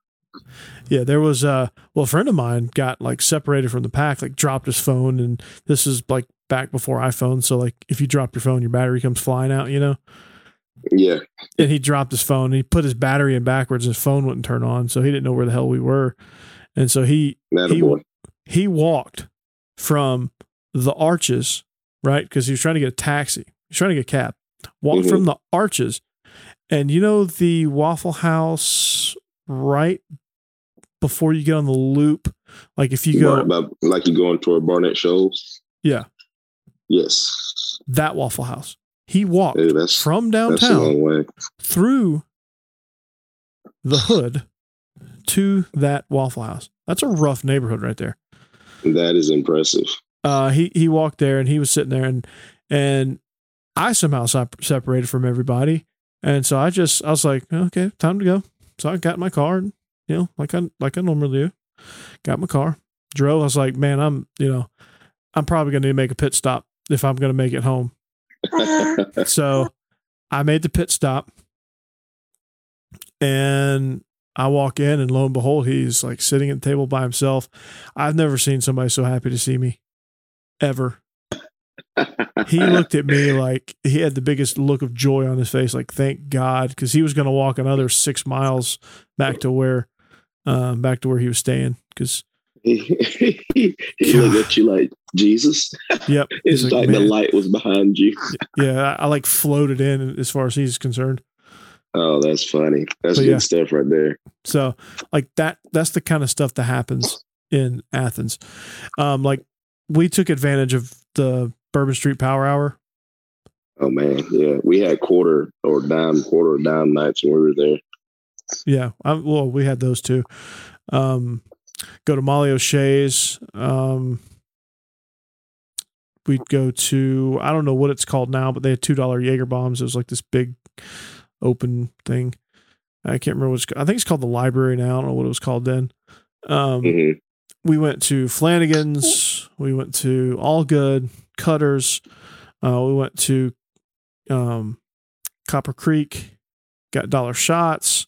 [SPEAKER 6] Yeah, there was uh well a friend of mine got like separated from the pack, like dropped his phone and this is like back before iPhone, so like if you drop your phone, your battery comes flying out, you know?
[SPEAKER 7] Yeah,
[SPEAKER 6] And he dropped his phone and he put his battery in backwards, his phone wouldn't turn on, so he didn't know where the hell we were. And so he He- he walked from the arches, right? Because he was trying to get a taxi. He's trying to get a cab. Walked
[SPEAKER 7] Mhm.
[SPEAKER 6] from the arches. And you know the Waffle House right before you get on the loop? Like if you go
[SPEAKER 7] about- like you're going toward Barnett Shoals.
[SPEAKER 6] Yeah.
[SPEAKER 7] Yes,
[SPEAKER 6] that Waffle House. He walked
[SPEAKER 7] Hey,
[SPEAKER 6] from downtown through the hood to that Waffle House. That's a rough neighborhood right there.
[SPEAKER 7] That is impressive.
[SPEAKER 6] uh, he he walked there and he was sitting there and and I somehow sep- separated from everybody, and so I just I was like, okay, time to go. So I got in my car, and, you know, like I like I normally do. Got my car, drove. I was like, man, I'm you know, I'm probably need to make a pit stop if I'm gonna make it home. So I made the pit stop, and I walk in, and lo and behold, he's like sitting at the table by himself. I've never seen somebody so happy to see me, ever. He looked at me like he had the biggest look of joy on his face, like thank God, because he was going to walk another six miles back to where, um, back to where he was staying. Because
[SPEAKER 7] he he looked at you like Jesus.
[SPEAKER 6] yep,
[SPEAKER 7] It's
[SPEAKER 6] he's
[SPEAKER 7] like, the light was behind you.
[SPEAKER 6] yeah, I, I like floated in as far as he's concerned.
[SPEAKER 7] Oh, that's funny. That's good
[SPEAKER 6] yeah.
[SPEAKER 7] stuff right there.
[SPEAKER 6] So like that that's the kind of stuff that happens in Athens. Um like we took advantage of the Bourbon Street Power Hour.
[SPEAKER 7] Oh man, yeah. We had quarter or dime, quarter or dime nights when we were there.
[SPEAKER 6] Yeah. I, well, we had those too. Um go to Molly O'Shea's. Um we'd go to I don't know what it's called now, but they had two dollar Jaeger bombs. It was like this big open thing. I can't remember what it's I think it's called the library now. I don't know what it was called then. Um
[SPEAKER 7] hmm
[SPEAKER 6] we went to Flanagan's. We went to All Good, Cutters. Uh, we went to um, Copper Creek. Got dollar shots.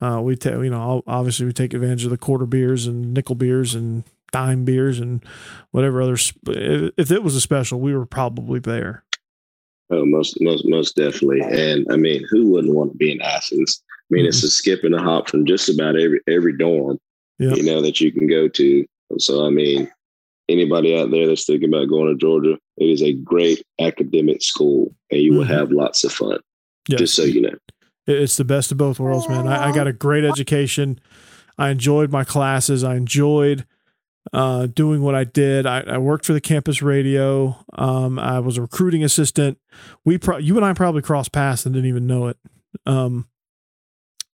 [SPEAKER 6] Uh, we take, you know, obviously we take advantage of the quarter beers and nickel beers and dime beers and whatever other. sp- If it was a special, we were probably there.
[SPEAKER 7] Oh, most, most, most definitely. And I mean, who wouldn't want to be in Athens? I mean, it's a skip and a hop from just about every every dorm,
[SPEAKER 6] Yep.
[SPEAKER 7] you know, that you can go to. So, I mean, anybody out there that's thinking about going to Georgia, it is a great academic school, and you will
[SPEAKER 6] Mhm.
[SPEAKER 7] have lots of fun.
[SPEAKER 6] Yes.
[SPEAKER 7] Just so you know.
[SPEAKER 6] It's the best of both worlds, man. I, I got a great education. I enjoyed my classes. I enjoyed uh, doing what I did. I, I worked for the campus radio. Um, I was a recruiting assistant. We, pro- you and I probably crossed paths and didn't even know it. Um,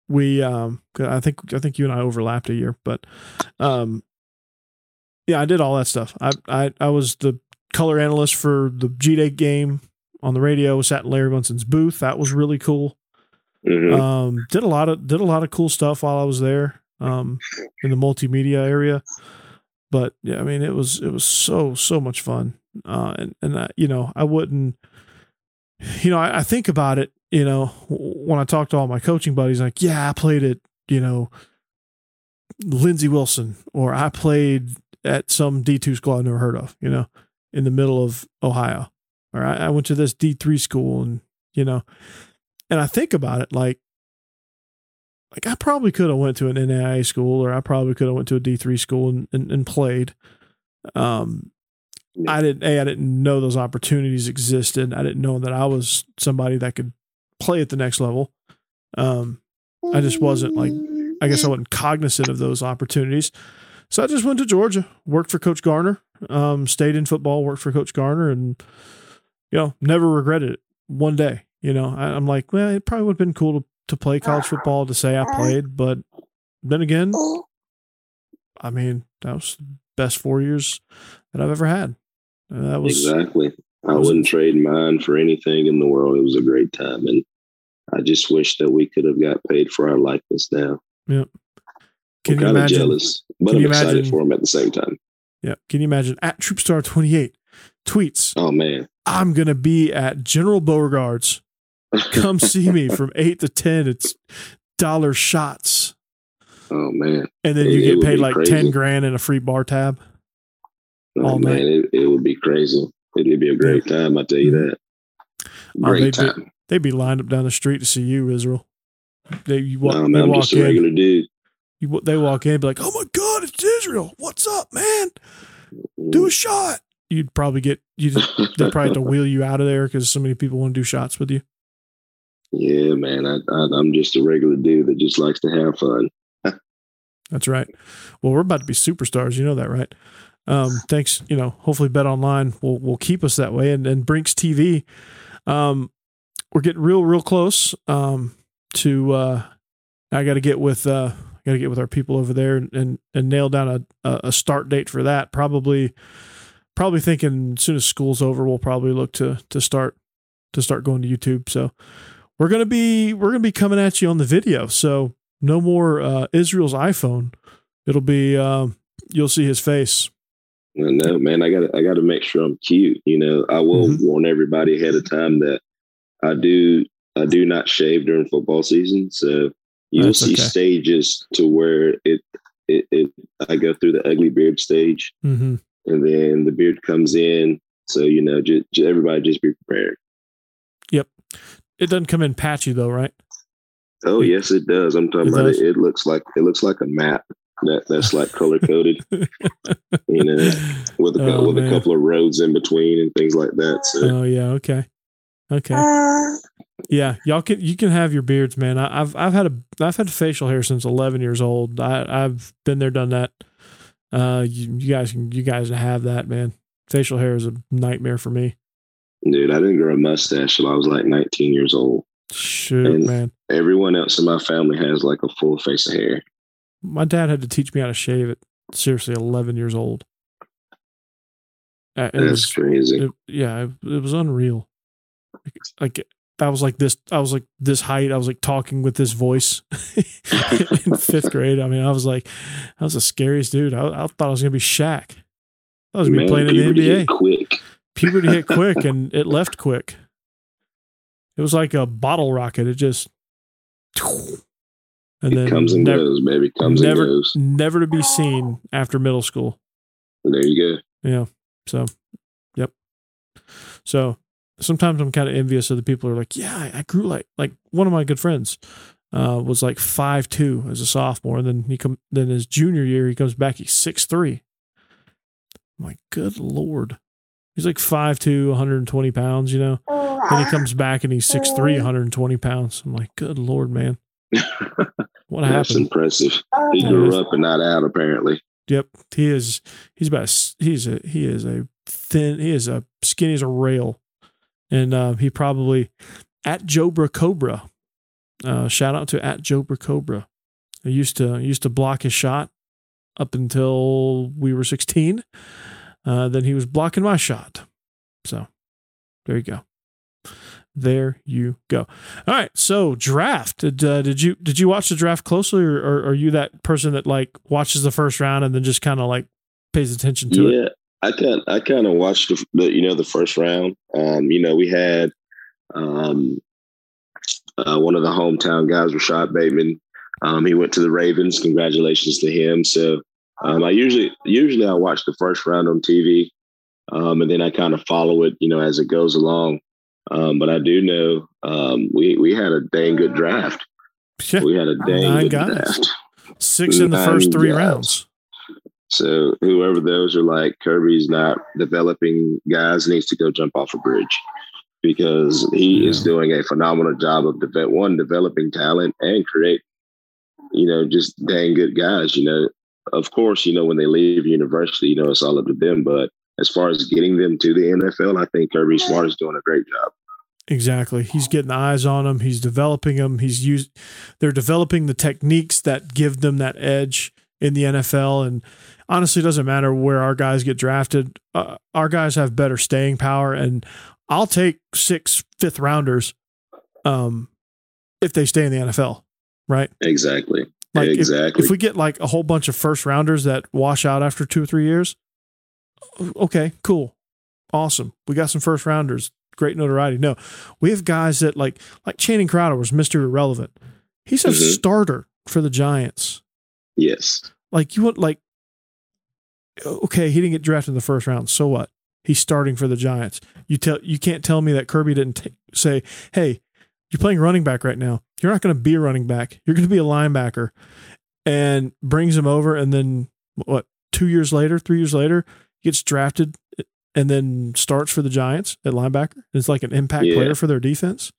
[SPEAKER 6] we um, I think I think you and I overlapped a year, but um, yeah, I did all that stuff. I I I was the color analyst for the G Day game on the radio. Sat in Larry Munson's booth. That was really cool.
[SPEAKER 7] Mhm.
[SPEAKER 6] Um, did a lot of did a lot of cool stuff while I was there. Um, in the multimedia area. But yeah, I mean, it was it was so so much fun. Uh, and and I, you know, I wouldn't. You know, I, I think about it. You know, when I talk to all my coaching buddies, like, yeah, I played it. you know, Lindsey Wilson, or I played at some D two school I've never heard of. You know, in the middle of Ohio, or I, I went to this D three school, and you know, and I think about it like like I probably could have went to an NAIA school or I probably could have went to a D three school and, and, and played. Um, I didn't a I didn't know those opportunities existed. I didn't know that I was somebody that could play at the next level. Um, I just wasn't like I guess I wasn't cognizant of those opportunities. So I just went to Georgia, worked for Coach Garner, um, stayed in football, worked for Coach Garner, and you know never regretted it. One day, you know, I, I'm like, well, it probably would have been cool to to play college football to say I played, but then again, I mean, that was the best four years that I've ever had. And that was
[SPEAKER 7] exactly. I
[SPEAKER 6] was-
[SPEAKER 7] wouldn't trade mine for anything in the world. It was a great time, and I just wish that we could have got paid for our likeness now.
[SPEAKER 6] Can
[SPEAKER 7] I'm
[SPEAKER 6] you imagine?
[SPEAKER 7] jealous, but
[SPEAKER 6] can
[SPEAKER 7] I'm
[SPEAKER 6] you
[SPEAKER 7] excited
[SPEAKER 6] imagine-
[SPEAKER 7] for them at the same time.
[SPEAKER 6] Yeah, can you imagine? At Troopstar twenty eight tweets,
[SPEAKER 7] Oh man,
[SPEAKER 6] I'm gonna be at General Beauregard's. Come see me from eight to ten. It's dollar shots,
[SPEAKER 7] oh man,
[SPEAKER 6] and then
[SPEAKER 7] It-
[SPEAKER 6] you get paid like
[SPEAKER 7] crazy.
[SPEAKER 6] ten grand and a free bar tab.
[SPEAKER 7] oh
[SPEAKER 6] All
[SPEAKER 7] man, it, it would be crazy. It'd be a great time. I tell you mm-hmm. that.
[SPEAKER 6] Oh,
[SPEAKER 7] Great
[SPEAKER 6] they'd be-
[SPEAKER 7] time.
[SPEAKER 6] They'd be lined up down the street to see you, Israel. They you walk,
[SPEAKER 7] No, man, I'm just a
[SPEAKER 6] in.
[SPEAKER 7] regular dude.
[SPEAKER 6] You, they walk in, and be like, "Oh my god, it's Israel! What's up, man? Do a shot." You'd probably get you. They'd probably have to wheel you out of there because so many people want to do shots with you.
[SPEAKER 7] yeah, man. I, I, I'm just a regular dude that just likes to have fun.
[SPEAKER 6] That's right. Well, we're about to be superstars. You know that, right? Um, thanks. You know, hopefully, Bet Online will will keep us that way, and and Brinks TV. Um, we're getting real, real close. Um, to uh, I got to get with uh, got to get with our people over there and and, and nail down a, a start date for that. Probably, probably thinking as soon as school's over, we'll probably look to to start to start going to YouTube. So we're gonna be we're gonna be coming at you on the video. So no more uh, Israel's iPhone. It'll be um, you'll see his face.
[SPEAKER 7] No, man, I got I got to make sure I'm cute. You know, I will
[SPEAKER 6] Mhm.
[SPEAKER 7] warn everybody ahead of time that I do I do not shave during football season, so you'll
[SPEAKER 6] That's
[SPEAKER 7] see
[SPEAKER 6] okay.
[SPEAKER 7] stages to where it, it it I go through the ugly beard stage,
[SPEAKER 6] Mm-hmm.
[SPEAKER 7] and then the beard comes in. So you know, just, everybody just be prepared. Yep.
[SPEAKER 6] It doesn't come in patchy though, right?
[SPEAKER 7] Oh yes, it does. I'm talking
[SPEAKER 6] It
[SPEAKER 7] about it. It looks like it looks like a map that that's like color coded. you know, with a,
[SPEAKER 6] Oh,
[SPEAKER 7] with
[SPEAKER 6] man.
[SPEAKER 7] a couple of roads in between and things like that. So
[SPEAKER 6] Oh yeah, okay, okay, yeah. Y'all can you can have your beards, man. I, I've I've had a I've had facial hair since 11 years old. I I've been there, done that. Uh, you, you guys can you guys have that, man. Facial hair is a nightmare for me.
[SPEAKER 7] Dude, I didn't grow a mustache till I was like 19 years old.
[SPEAKER 6] Shoot,
[SPEAKER 7] And-
[SPEAKER 6] man.
[SPEAKER 7] Everyone else in my family has like a full face of hair.
[SPEAKER 6] My dad had to teach me how to shave at seriously 11 years old. Uh, It
[SPEAKER 7] That's
[SPEAKER 6] was,
[SPEAKER 7] crazy.
[SPEAKER 6] it, yeah, it, it was unreal. Like, I was like this. I was like this height. I was like talking with this voice in fifth grade. I mean, I was like, I was the scariest dude. I, I thought I was gonna be Shaq. I was gonna be playing in the NBA.
[SPEAKER 7] quick.
[SPEAKER 6] Puberty hit quick, and it left quick. It was like a bottle rocket. It just, and
[SPEAKER 7] It
[SPEAKER 6] then
[SPEAKER 7] comes and
[SPEAKER 6] never,
[SPEAKER 7] goes, baby. Comes
[SPEAKER 6] never,
[SPEAKER 7] and goes.
[SPEAKER 6] never to be seen after middle school.
[SPEAKER 7] There you go.
[SPEAKER 6] Yeah. So, yep. So sometimes I'm kind of envious of the people who are like, yeah, I, I grew like like one of my good friends uh, was like five two as a sophomore, and then he come then his junior year he comes back he's six three. I'm like, good lord, he's like five two, 120 pounds, you know. Then he comes back and he's 6'3", 120 pounds. I'm like, good lord, man, what
[SPEAKER 7] That's
[SPEAKER 6] happened?
[SPEAKER 7] impressive. He grew
[SPEAKER 6] it's-
[SPEAKER 7] up and not out, apparently.
[SPEAKER 6] Yep, he is. He's about. He's a. He is a thin. He is a skinny as a rail, and uh, he probably at Jobra Cobra Uh, shout out to at Jober Cobra. I used to used to block his shot up until we were 16. Uh, then he was blocking my shot. So there you go. There you go. All right. So draft. Did uh, did you did you watch the draft closely, or, or are you that person that like watches the first round and then just kind of like pays attention to
[SPEAKER 7] yeah,
[SPEAKER 6] it?
[SPEAKER 7] I kind I kind of watched the, the you know the first round. Um, you know we had um, uh, one of the hometown guys, Rashod Bateman. Um, he went to the Ravens. Congratulations to him. So um, I usually usually I watch the first round on TV, um, and then I kind of follow it, you know, as it goes along. Um, but I do know um, we we had a dang good draft.
[SPEAKER 6] Yeah.
[SPEAKER 7] We had a dang
[SPEAKER 6] Nine
[SPEAKER 7] good
[SPEAKER 6] guys.
[SPEAKER 7] draft.
[SPEAKER 6] Six in the first three
[SPEAKER 7] guys.
[SPEAKER 6] rounds.
[SPEAKER 7] So whoever those are like Kirby's not developing guys needs to go jump off a bridge because he is doing a phenomenal job of deve- one developing talent and create you know just dang good guys. You know, of course, you know when they leave university, you know it's all up to them. But as far as getting them to the NFL, I think Kirby Smart is doing a great job.
[SPEAKER 6] Exactly. He's getting eyes on them. He's developing them. He's used. They're developing the techniques that give them that edge in the NFL. And honestly, it doesn't matter where our guys get drafted. Uh, our guys have better staying power, and I'll take six fifth rounders, um, if they stay in the NFL. Right.
[SPEAKER 7] Exactly.
[SPEAKER 6] Like
[SPEAKER 7] exactly.
[SPEAKER 6] If, we get like a whole bunch of first rounders that wash out after two or three years, okay, cool, awesome. We got some first rounders, great notoriety. No, we have guys that like like Channing Crowder was Mister Irrelevant. He's a
[SPEAKER 7] Mhm.
[SPEAKER 6] starter for the Giants.
[SPEAKER 7] Yes.
[SPEAKER 6] Like you want like okay, he didn't get drafted in the first round. So what? He's starting for the Giants. You tell you can't tell me that Kirby didn't t- say, "Hey, you're playing running back right now. You're not going to be a running back. You're going to be a linebacker." And brings him over and then what? 2 years later, 3 years later, gets drafted and then starts for the Giants at linebacker. It's like an impact
[SPEAKER 7] Yeah.
[SPEAKER 6] player for their defense.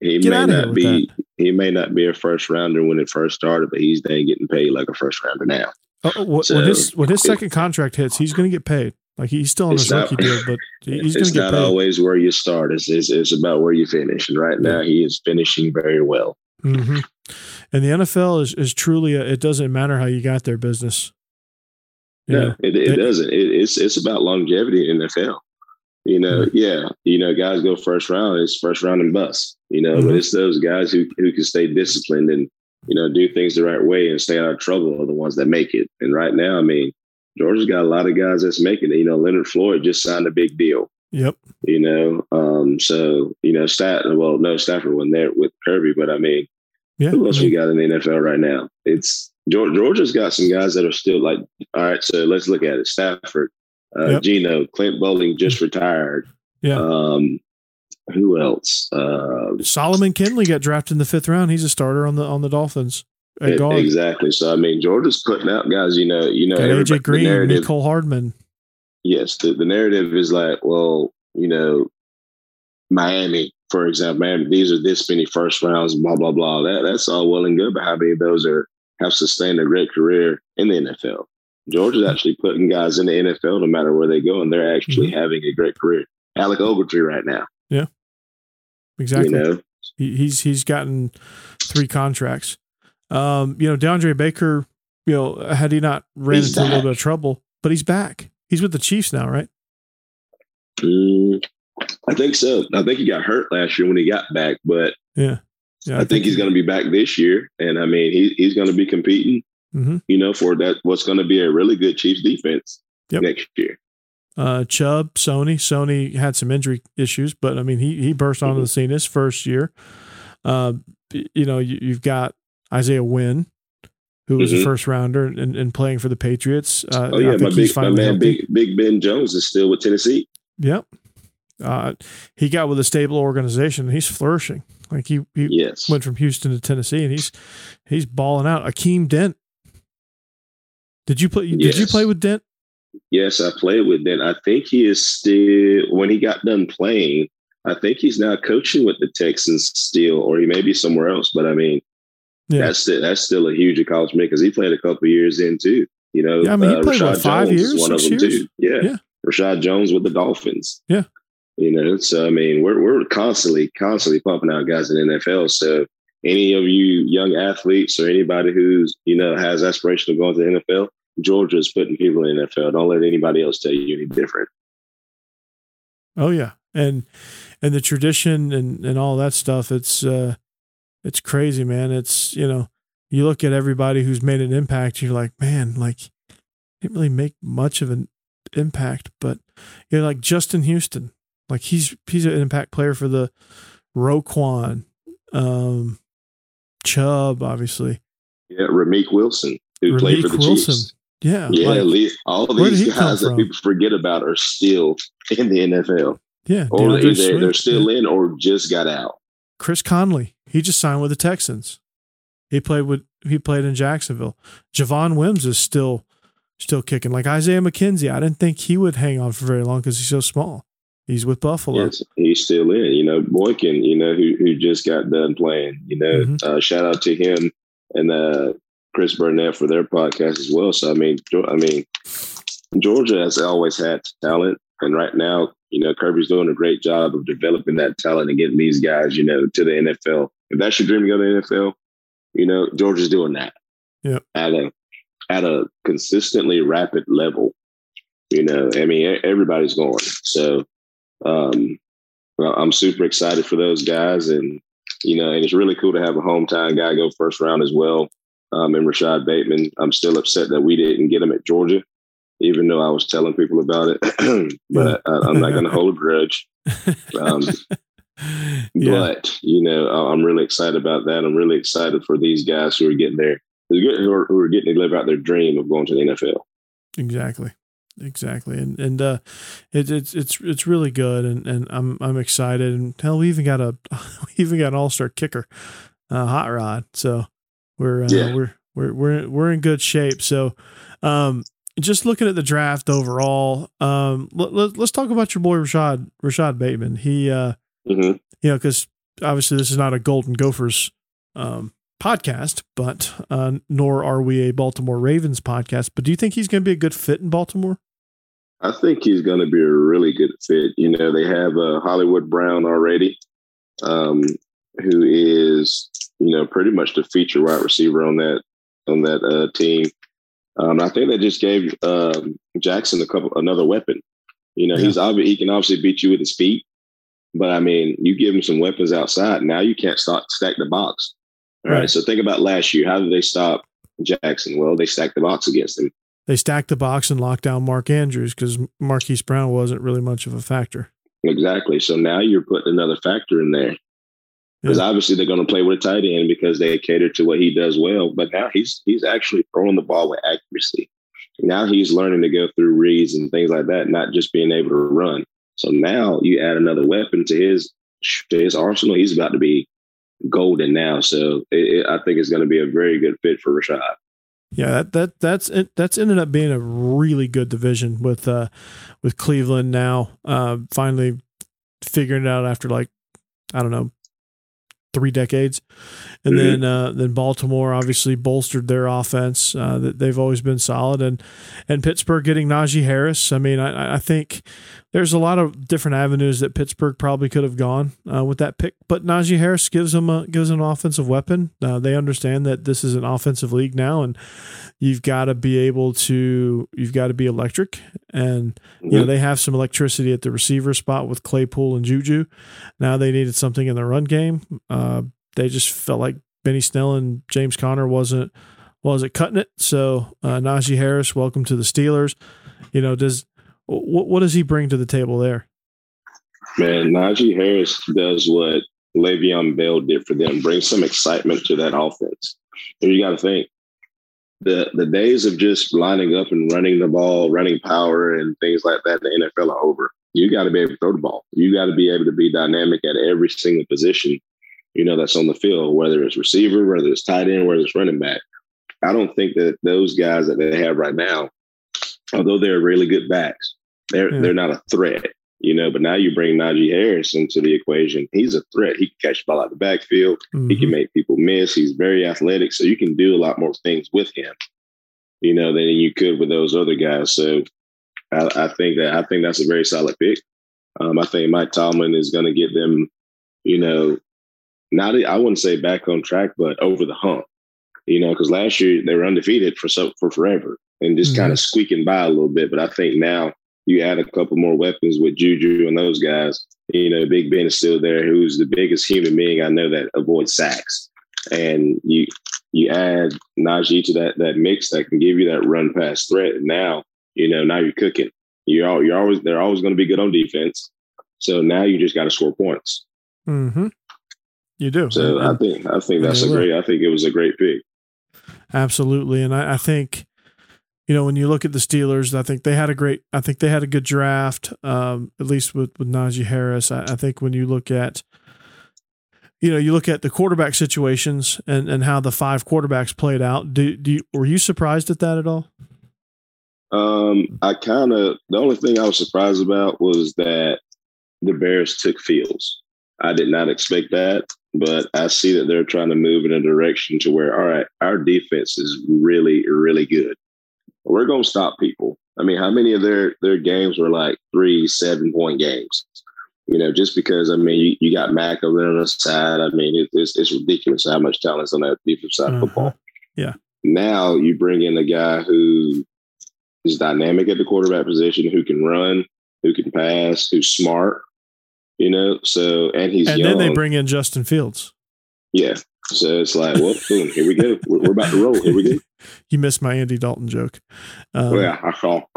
[SPEAKER 7] He
[SPEAKER 6] Get
[SPEAKER 7] may not be he may not be a first rounder when it first started, but he's then getting paid like a first rounder now.
[SPEAKER 6] Oh, oh, when
[SPEAKER 7] So,
[SPEAKER 6] his when his
[SPEAKER 7] it-
[SPEAKER 6] second contract hits, he's going to get paid. Like he's still on his
[SPEAKER 7] not-
[SPEAKER 6] rookie deal, but he's going
[SPEAKER 7] it's
[SPEAKER 6] to get
[SPEAKER 7] not
[SPEAKER 6] paid.
[SPEAKER 7] always where you start. It's, it's it's about where you finish. And right now, he is finishing very well.
[SPEAKER 6] hmm And the NFL is is truly a, it doesn't matter how you got there business. You
[SPEAKER 7] No,
[SPEAKER 6] know?
[SPEAKER 7] it, it
[SPEAKER 6] They-
[SPEAKER 7] doesn't. It, it's it's about longevity in the NFL. You know,
[SPEAKER 6] Mm-hmm.
[SPEAKER 7] yeah, you know, guys go first round. It's first round and bust. You know,
[SPEAKER 6] Mhm.
[SPEAKER 7] but it's those guys who who can stay disciplined and you know do things the right way and stay out of trouble are the ones that make it. And right now, I mean, Georgia's got a lot of guys that's making it. You know, Leonard Floyd just signed a big deal.
[SPEAKER 6] Yep.
[SPEAKER 7] you know. Um, so you know, Stat. Well, no, Stafford wasn't there with Kirby, but I mean,
[SPEAKER 6] Yeah.
[SPEAKER 7] who else we got in the NFL right now? It's Georgia's got some guys that are still like, all right. So let's look at it. Stafford, uh,
[SPEAKER 6] Yep.
[SPEAKER 7] Geno, Clint Boling just retired.
[SPEAKER 6] Yeah.
[SPEAKER 7] Um, who else? Uh,
[SPEAKER 6] Solomon Kindley got drafted in the fifth round. He's a starter on the on the Dolphins.
[SPEAKER 7] E- exactly. So I mean, Georgia's putting out guys. You know, you know,
[SPEAKER 6] AJ Green,
[SPEAKER 7] narrative-
[SPEAKER 6] Mecole Hardman.
[SPEAKER 7] yes, the, the narrative is like, well, you know, Miami, for example, Miami, these are this many first rounds, blah, blah, blah. That that's all well and good, but how many of those are have sustained a great career in the NFL? Georgia's actually putting guys in the NFL no matter where they go, and they're actually having a great career. Alec Ogletree right now.
[SPEAKER 6] Yeah, exactly.
[SPEAKER 7] You know,
[SPEAKER 6] He, he's he's gotten three contracts. Um, you know, DeAndre Baker, you know, had he not ran
[SPEAKER 7] He's
[SPEAKER 6] into a little bit of trouble, but he's back. He's with the Chiefs now, right?
[SPEAKER 7] Mm, I think so. I think he got hurt last year when he got back, but
[SPEAKER 6] Yeah. Yeah.
[SPEAKER 7] I, think he's going to be back this year, and I mean, he, he's going to be competing.
[SPEAKER 6] Mhm.
[SPEAKER 7] You know, for that, what's going to be a really good Chiefs defense
[SPEAKER 6] Yep.
[SPEAKER 7] next year.
[SPEAKER 6] Uh, Chubb, Sony. Sony had some injury issues, but I mean, he he burst onto
[SPEAKER 7] Mm-hmm.
[SPEAKER 6] the scene his first year. Uh, you know, you, you've got Isaiah Wynn, who was a
[SPEAKER 7] Mhm.
[SPEAKER 6] first rounder and, and playing for the Patriots. Uh,
[SPEAKER 7] Oh yeah,
[SPEAKER 6] I
[SPEAKER 7] my
[SPEAKER 6] he's
[SPEAKER 7] big my man,
[SPEAKER 6] healthy.
[SPEAKER 7] big Big Ben Jones is still with Tennessee.
[SPEAKER 6] Yep. Uh, he got with a stable organization. He's flourishing. Like he, he
[SPEAKER 7] Yes,
[SPEAKER 6] went from Houston to Tennessee, and he's he's balling out. Akeem Dent. Did you play? Did you play with Dent?
[SPEAKER 7] yes, I played with Dent. I think he is still when he got done playing. I think he's now coaching with the Texans still, or he may be somewhere else. But I mean,
[SPEAKER 6] Yeah.
[SPEAKER 7] that's still, that's still a huge accomplishment because he played a couple years in too. You know,
[SPEAKER 6] Yeah, I mean, he
[SPEAKER 7] uh,
[SPEAKER 6] played, what,
[SPEAKER 7] Reshad
[SPEAKER 6] five
[SPEAKER 7] Jones
[SPEAKER 6] years,
[SPEAKER 7] one of them
[SPEAKER 6] years?
[SPEAKER 7] too. Yeah.
[SPEAKER 6] Yeah.
[SPEAKER 7] Reshad Jones with the Dolphins.
[SPEAKER 6] Yeah.
[SPEAKER 7] You know, so I mean, we're we're constantly, constantly pumping out guys in the NFL. So any of you young athletes or anybody who's you know has aspiration of going to the NFL, Georgia is putting people in the NFL. Don't let anybody else tell you any different.
[SPEAKER 6] Oh yeah, and and the tradition and and all that stuff. It's uh, it's crazy, man. It's you know, you look at everybody who's made an impact. You're like, man, like didn't really make much of an impact, but you know, like Justin Houston, like he's he's an impact player for the Roquan, um, Chubb, obviously.
[SPEAKER 7] Yeah, Ramik Wilson, who played for the Wilson. Chiefs.
[SPEAKER 6] Yeah,
[SPEAKER 7] yeah. Like, all these guys that people forget about are still in the NFL.
[SPEAKER 6] Yeah,
[SPEAKER 7] or either Swift, they're still yeah. in or just got out.
[SPEAKER 6] Chris Conley, he just signed with the Texans. He played with he played in Jacksonville. Javon Wims is still still kicking. Like Isaiah McKenzie, I didn't think he would hang on for very long because he's so small. He's with Buffalo.
[SPEAKER 7] Yes, he's still in. You know, Boykin, you know, who who just got done playing. You know, mm-hmm. uh, shout out to him and uh, Chris Burnett for their podcast as well. So I mean, I mean, Georgia has always had talent, and right now, you know, Kirby's doing a great job of developing that talent and getting these guys, you know, to the NFL. If that's your dream to go to the NFL, you know, Georgia's doing that.
[SPEAKER 6] Yeah.
[SPEAKER 7] At a at a consistently rapid level. You know, I mean, everybody's going. So um, I'm super excited for those guys, and you know, and it's really cool to have a hometown guy go first round as well. Um, and Rashod Bateman, I'm still upset that we didn't get him at Georgia, even though I was telling people about it. but I, am not going to hold a grudge. Um, yeah. But you know, I'm really excited about that. I'm really excited for these guys who are getting there, who are, who are getting to live out their dream of going to the NFL.
[SPEAKER 6] Exactly exactly. And and uh, it, it's it's it's really good, and, and I'm I'm excited. And hell, we even got a we even got an all star kicker, uh, Hot Rod. So we're uh, yeah. we're we're we're we're in good shape. So, um, just looking at the draft overall, um, let, let, us talk about your boy Rashod Rashod Bateman. He, uh, mm-hmm. you know, because obviously this is not a Golden Gophers um, podcast, but uh, nor are we a Baltimore Ravens podcast. But do you think he's going to be a good fit in Baltimore?
[SPEAKER 7] I think he's going to be a really good fit. You know, they have uh, Hollywood Brown already, um, who is you know pretty much the feature wide receiver on that on that uh, team. Um, I think they just gave um, Jackson a couple another weapon. You know, yeah. he's he can obviously beat you with his feet, but I mean, you give him some weapons outside. Now you can't start stack the box. All right. right. So think about last year. How did they stop Jackson? Well, they stacked the box against him
[SPEAKER 6] they stacked the box and locked down Mark Andrews because Marquise Brown wasn't really much of a factor.
[SPEAKER 7] Exactly. So now you're putting another factor in there. Because yeah. obviously they're going to play with a tight end because they cater to what he does well. But now he's he's actually throwing the ball with accuracy. Now he's learning to go through reads and things like that, not just being able to run. So now you add another weapon to his to his arsenal. He's about to be golden now. So it, it, I think it's going to be a very good fit for Rashod.
[SPEAKER 6] Yeah, that, that that's it, that's ended up being a really good division with uh with Cleveland now uh finally figuring it out after like I don't know three decades, and mm-hmm. then uh, then Baltimore obviously bolstered their offense. Uh, that they've always been solid, and and Pittsburgh getting Najee Harris. I mean, I, I think there's a lot of different avenues that Pittsburgh probably could have gone uh, with that pick, but Najee Harris gives them a gives them an offensive weapon. Uh, they understand that this is an offensive league now, and you've got to be able to you've got to be electric, and you know they have some electricity at the receiver spot with Claypool and Juju. Now they needed something in the run game. Uh, they just felt like Benny Snell and James Conner wasn't wasn't cutting it. So uh, Najee Harris, welcome to the Steelers. You know, does what, what does he bring to the table there?
[SPEAKER 7] Man, Najee Harris does what Le'Veon Bell did for them, bring some excitement to that offense. And you got to think the the days of just lining up and running the ball, running power and things like that the NFL are over. You got to be able to throw the ball. You got to be able to be dynamic at every single position, you know, that's on the field, whether it's receiver, whether it's tight end, whether it's running back. I don't think that those guys that they have right now, although they're really good backs, they're yeah. they're not a threat, you know. But now you bring Najee Harris into the equation. He's a threat. He can catch the ball out the backfield. Mm-hmm. He can make people miss. He's very athletic, so you can do a lot more things with him, you know, than you could with those other guys. So I, I think that I think that's a very solid pick. Um, I think Mike Tomlin is going to get them, you know, not I wouldn't say back on track, but over the hump. You know, because last year they were undefeated for so for forever and just mm-hmm. kind of squeaking by a little bit. But I think now you add a couple more weapons with Juju and those guys. You know, Big Ben is still there, who's the biggest human being I know that avoids sacks. And you you add Najee to that that mix that can give you that run pass threat. And now, you know, now you're cooking. You're all, you're always they're always going to be good on defense. So now you just got to score points.
[SPEAKER 6] Mm-hmm. You do.
[SPEAKER 7] So and, I think I think that's a great. I think it was a great pick.
[SPEAKER 6] Absolutely, and I, I, think you know when you look at the Steelers, I think they had a great. I think they had a good draft, um, at least with with Najee Harris. I, I, think when you look at you know you look at the quarterback situations and and how the five quarterbacks played out. Do, do you, were you surprised at that at all?
[SPEAKER 7] Um, I kind of the only thing I was surprised about was that the Bears took Fields. I did not expect that, but I see that they're trying to move in a direction to where, all right, our defense is really, really good. We're going to stop people. I mean, how many of their their games were like three, seven point games? You know, just because I mean, you, you got Mack over there on the side. I mean, it, it's it's ridiculous how much talent's on that defensive side uh-huh. of football.
[SPEAKER 6] Yeah.
[SPEAKER 7] Now you bring in a guy who is dynamic at the quarterback position, who can run, who can pass, who's smart, you know. So and he's
[SPEAKER 6] and
[SPEAKER 7] young.
[SPEAKER 6] then they bring in Justin Fields.
[SPEAKER 7] Yeah. So it's like, well, boom, here we go. We're, we're, about to roll. Here we go.
[SPEAKER 6] You missed my Andy Dalton joke.
[SPEAKER 7] Um, oh, yeah, I saw.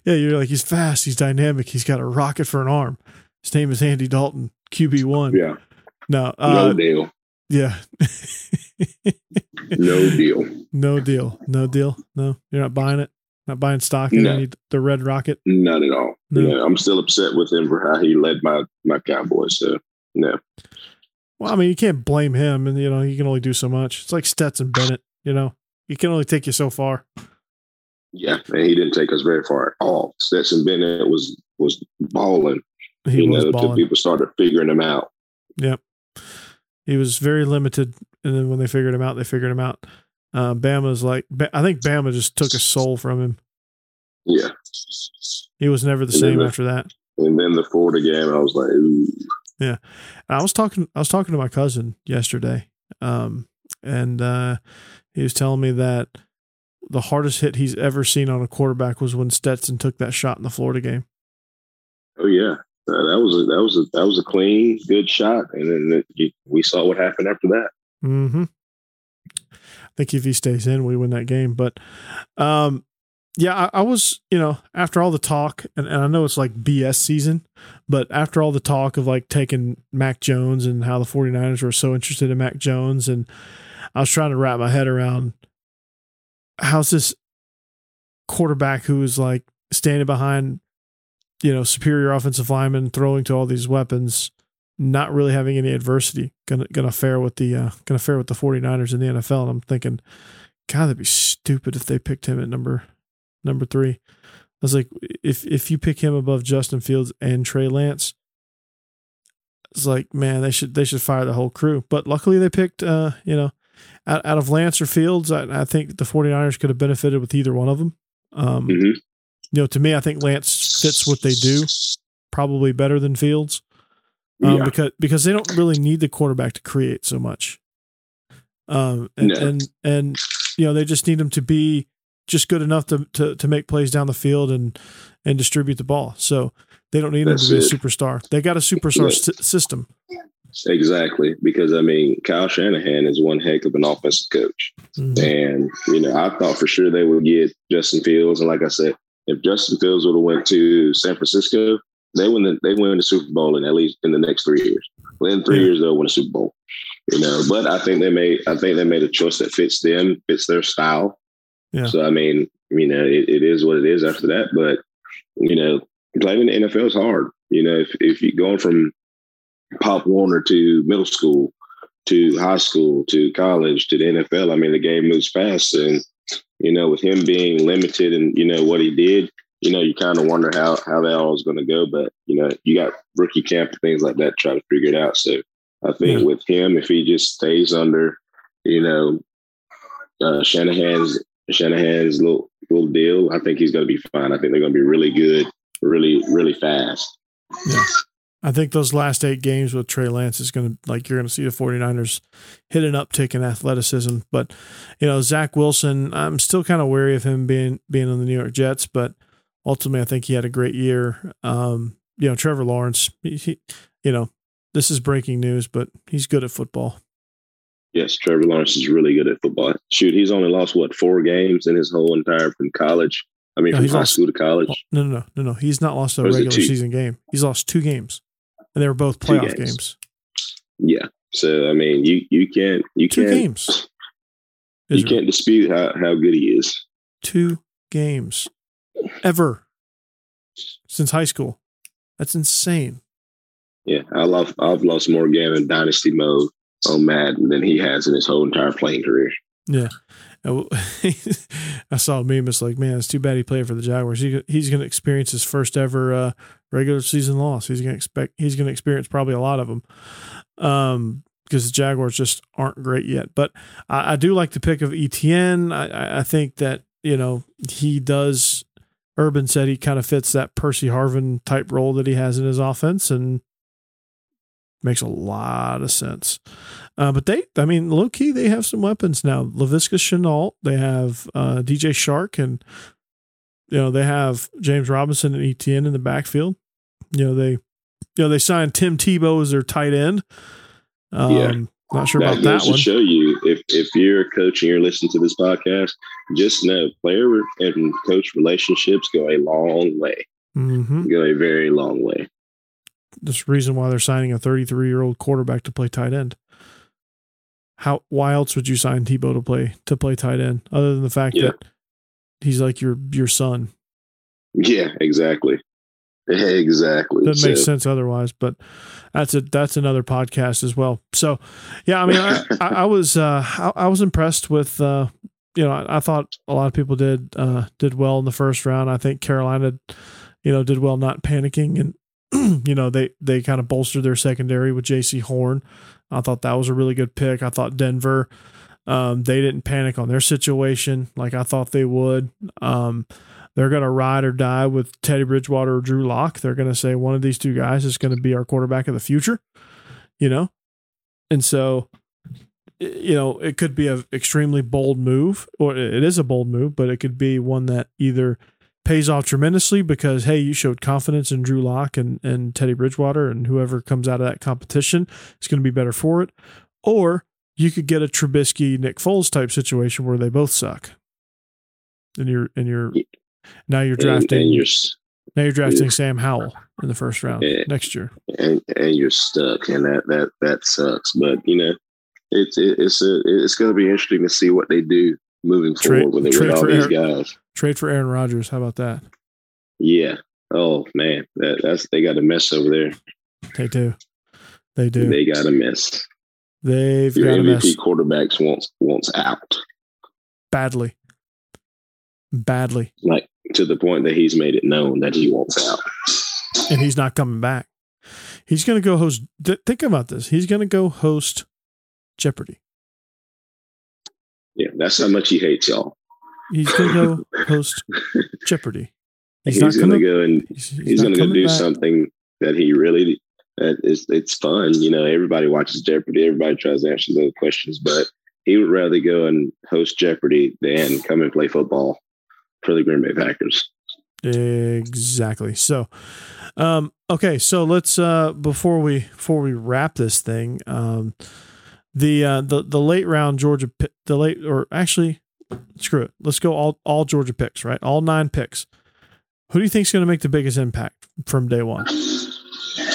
[SPEAKER 6] yeah, you're like he's fast, he's dynamic, he's got a rocket for an arm. His name is Andy Dalton, QB one.
[SPEAKER 7] Yeah.
[SPEAKER 6] No,
[SPEAKER 7] uh, no deal.
[SPEAKER 6] Yeah.
[SPEAKER 7] no deal.
[SPEAKER 6] No deal. No deal. No, you're not buying it. Not buying stock in no. the Red Rocket.
[SPEAKER 7] Not at all. No. Yeah, I'm still upset with him for how he led my my Cowboys. So no.
[SPEAKER 6] Well, I mean, you can't blame him, and you know he can only do so much. It's like Stetson Bennett. You know, he can only take you so far.
[SPEAKER 7] Yeah, and he didn't take us very far at all. Stetson Bennett was was balling. He you was know, balling. people started figuring him out.
[SPEAKER 6] Yep. He was very limited, and then when they figured him out, they figured him out. Uh, Bama's like, I think Bama just took a soul from him.
[SPEAKER 7] Yeah.
[SPEAKER 6] He was never the and same
[SPEAKER 7] the,
[SPEAKER 6] after that.
[SPEAKER 7] And then the Florida game, I was like, Ooh.
[SPEAKER 6] Yeah. I was talking, I was talking to my cousin yesterday, um, and uh, he was telling me that the hardest hit he's ever seen on a quarterback was when Stetson took that shot in the Florida game.
[SPEAKER 7] Oh yeah, uh, that was a, that was a that was a clean, good shot, and then it, we saw what happened after that.
[SPEAKER 6] Hmm. I think if he stays in, we win that game. But um, yeah, I, I, was, you know, after all the talk, and, and I know it's like BS season, but after all the talk of like taking Mac Jones and how the 49ers were so interested in Mac Jones, and I was trying to wrap my head around how's this quarterback who is like standing behind, you know, superior offensive linemen, throwing to all these weapons, not really having any adversity gonna gonna fare with the uh, gonna fare with the 49ers in the NFL. And I'm thinking, God, that'd be stupid if they picked him at number number three. I was like, if if you pick him above Justin Fields and Trey Lance, it's like, man, they should they should fire the whole crew. But luckily they picked uh, you know, out, out of Lance or Fields, I, I think the 49ers could have benefited with either one of them. Um, mm-hmm. you know, to me, I think Lance fits what they do probably better than Fields um, yeah. because because they don't really need the quarterback to create so much. Um, and, no. and and you know they just need him to be just good enough to, to to make plays down the field and and distribute the ball. So they don't need That's him to be it. a superstar. They got a superstar yeah. system.
[SPEAKER 7] Exactly, because I mean, Kyle Shanahan is one heck of an offensive coach, mm-hmm. and you know, I thought for sure they would get Justin Fields, and like I said, if Justin Fields would have went to San Francisco, they win the they win the Super Bowl in at least in the next three years. Within three years, they'll win a Super Bowl. You know, but I think they made I think they made a choice that fits them, fits their style. Yeah. So I mean, you know, it, it is what it is after that. But you know, playing in the NFL is hard. You know, if if you're going from Pop Warner to middle school to high school to college to the NFL, I mean, the game moves fast, and you know, with him being limited and you know what he did, you know, you kind of wonder how how that all is going to go. But you know, you got rookie camp and things like that try to figure it out. So I think yeah. with him, if he just stays under, you know, uh, Shanahan's Shanahan's little little deal, I think he's going to be fine. I think they're going to be really good, really really fast.
[SPEAKER 6] Yeah, I think those last eight games with Trey Lance is going to, like, you're going to see the 49ers hit an uptick in athleticism. But, you know, Zach Wilson, I'm still kind of wary of him being, being on the New York Jets, but ultimately, I think he had a great year. Um, you know, Trevor Lawrence, he, he, you know, this is breaking news, but he's good at football.
[SPEAKER 7] Yes, Trevor Lawrence is really good at football. Shoot, he's only lost what four games in his whole entire from college. I mean,
[SPEAKER 6] No,
[SPEAKER 7] from high
[SPEAKER 6] lost-
[SPEAKER 7] school to college.
[SPEAKER 6] No, no, no, no, no. He's not lost a
[SPEAKER 7] Or is it
[SPEAKER 6] regular season game. He's lost two games, and they were both playoff
[SPEAKER 7] games.
[SPEAKER 6] games.
[SPEAKER 7] Yeah. So I mean, you you can't you
[SPEAKER 6] Two
[SPEAKER 7] can't
[SPEAKER 6] games.
[SPEAKER 7] you
[SPEAKER 6] Israel.
[SPEAKER 7] can't dispute how how good he is.
[SPEAKER 6] Two games ever since high school. That's insane.
[SPEAKER 7] Yeah, I love I've lost more games in dynasty mode on Madden than he has in his whole entire playing career.
[SPEAKER 6] Yeah. I saw a meme. It's like, man, it's too bad he played for the Jaguars. He, he's going to experience his first ever uh, regular season loss. He's going to expect. He's going to experience probably a lot of them, um, because the Jaguars just aren't great yet. But I, I do like the pick of Etienne. I, I think that you know he does. Urban said he kind of fits that Percy Harvin type role that he has in his offense, and makes a lot of sense. Uh, but they, I mean, low key, they have some weapons now. Laviska Shenault, they have uh, DJ Chark, and you know they have James Robinson and Etienne in the backfield. You know they, you know they signed Tim Tebow as their tight end. Um,
[SPEAKER 7] Yeah.
[SPEAKER 6] not sure
[SPEAKER 7] that
[SPEAKER 6] about that one.
[SPEAKER 7] to show you if if you're a coach and you're listening to this podcast, just know player and coach relationships go a long way.
[SPEAKER 6] hmm
[SPEAKER 7] Go a very long way.
[SPEAKER 6] This reason why they're signing a 33 year old quarterback to play tight end. How? Why else would you sign Tebow to play to play tight end other than the fact
[SPEAKER 7] Yeah.
[SPEAKER 6] that he's like your your son?
[SPEAKER 7] Yeah, exactly. Exactly.
[SPEAKER 6] doesn't make
[SPEAKER 7] So,
[SPEAKER 6] sense otherwise but that's a that's another podcast as well so yeah i mean i, I, I was uh I, I was impressed with uh you know I, I thought a lot of people did uh did well in the first round i think carolina you know did well not panicking and you know they they kind of bolstered their secondary with Jaycee Horn i thought that was a really good pick i thought denver um they didn't panic on their situation like i thought they would um they're going to ride or die with Teddy Bridgewater or Drew Lock. They're going to say one of these two guys is going to be our quarterback of the future, you know? And so, you know, it could be an extremely bold move, or it is a bold move, but it could be one that either pays off tremendously because, hey, you showed confidence in Drew Lock and, and Teddy Bridgewater, and whoever comes out of that competition is going to be better for it. Or you could get a Trubisky, Nick Foles type situation where they both suck. And you're, and you're, now you're drafting
[SPEAKER 7] and you're
[SPEAKER 6] now you're drafting Sam Howell in the first round
[SPEAKER 7] Yeah.
[SPEAKER 6] next year.
[SPEAKER 7] and and you're stuck, and that that that sucks. But you know, it's it's a, it's going to be interesting to see what they do moving
[SPEAKER 6] Trade-
[SPEAKER 7] forward with,
[SPEAKER 6] trade
[SPEAKER 7] with all these
[SPEAKER 6] Aaron-
[SPEAKER 7] guys.
[SPEAKER 6] Trade for Aaron Rodgers. How about that?
[SPEAKER 7] Yeah. Oh man, that, that's they got a mess over there.
[SPEAKER 6] They do. They do.
[SPEAKER 7] They got a mess.
[SPEAKER 6] They've
[SPEAKER 7] Your
[SPEAKER 6] got a
[SPEAKER 7] MVP
[SPEAKER 6] mess
[SPEAKER 7] quarterbacks wants wants out,
[SPEAKER 6] badly. Badly.
[SPEAKER 7] like to the point that he's made it known that he wants out.
[SPEAKER 6] And he's not coming back. He's going to go host. th- think about this. He's going to go host Jeopardy.
[SPEAKER 7] Yeah, that's how much he hates y'all.
[SPEAKER 6] He's going to go host Jeopardy. He's,
[SPEAKER 7] He's, to
[SPEAKER 6] coming.
[SPEAKER 7] go and
[SPEAKER 6] He's,
[SPEAKER 7] he's, to go do
[SPEAKER 6] back.
[SPEAKER 7] something that he really that is it's fun. You know, everybody watches Jeopardy. Everybody tries to answer those questions, but he would rather go and host Jeopardy than come and play football for the Green Bay Packers.
[SPEAKER 6] Exactly. So, um, okay. So let's uh, before we before we wrap this thing, um, the uh, the the late round Georgia the late or actually screw it. Let's go all all Georgia picks. Right, all nine picks. Who do you think is going to make the biggest impact from day one?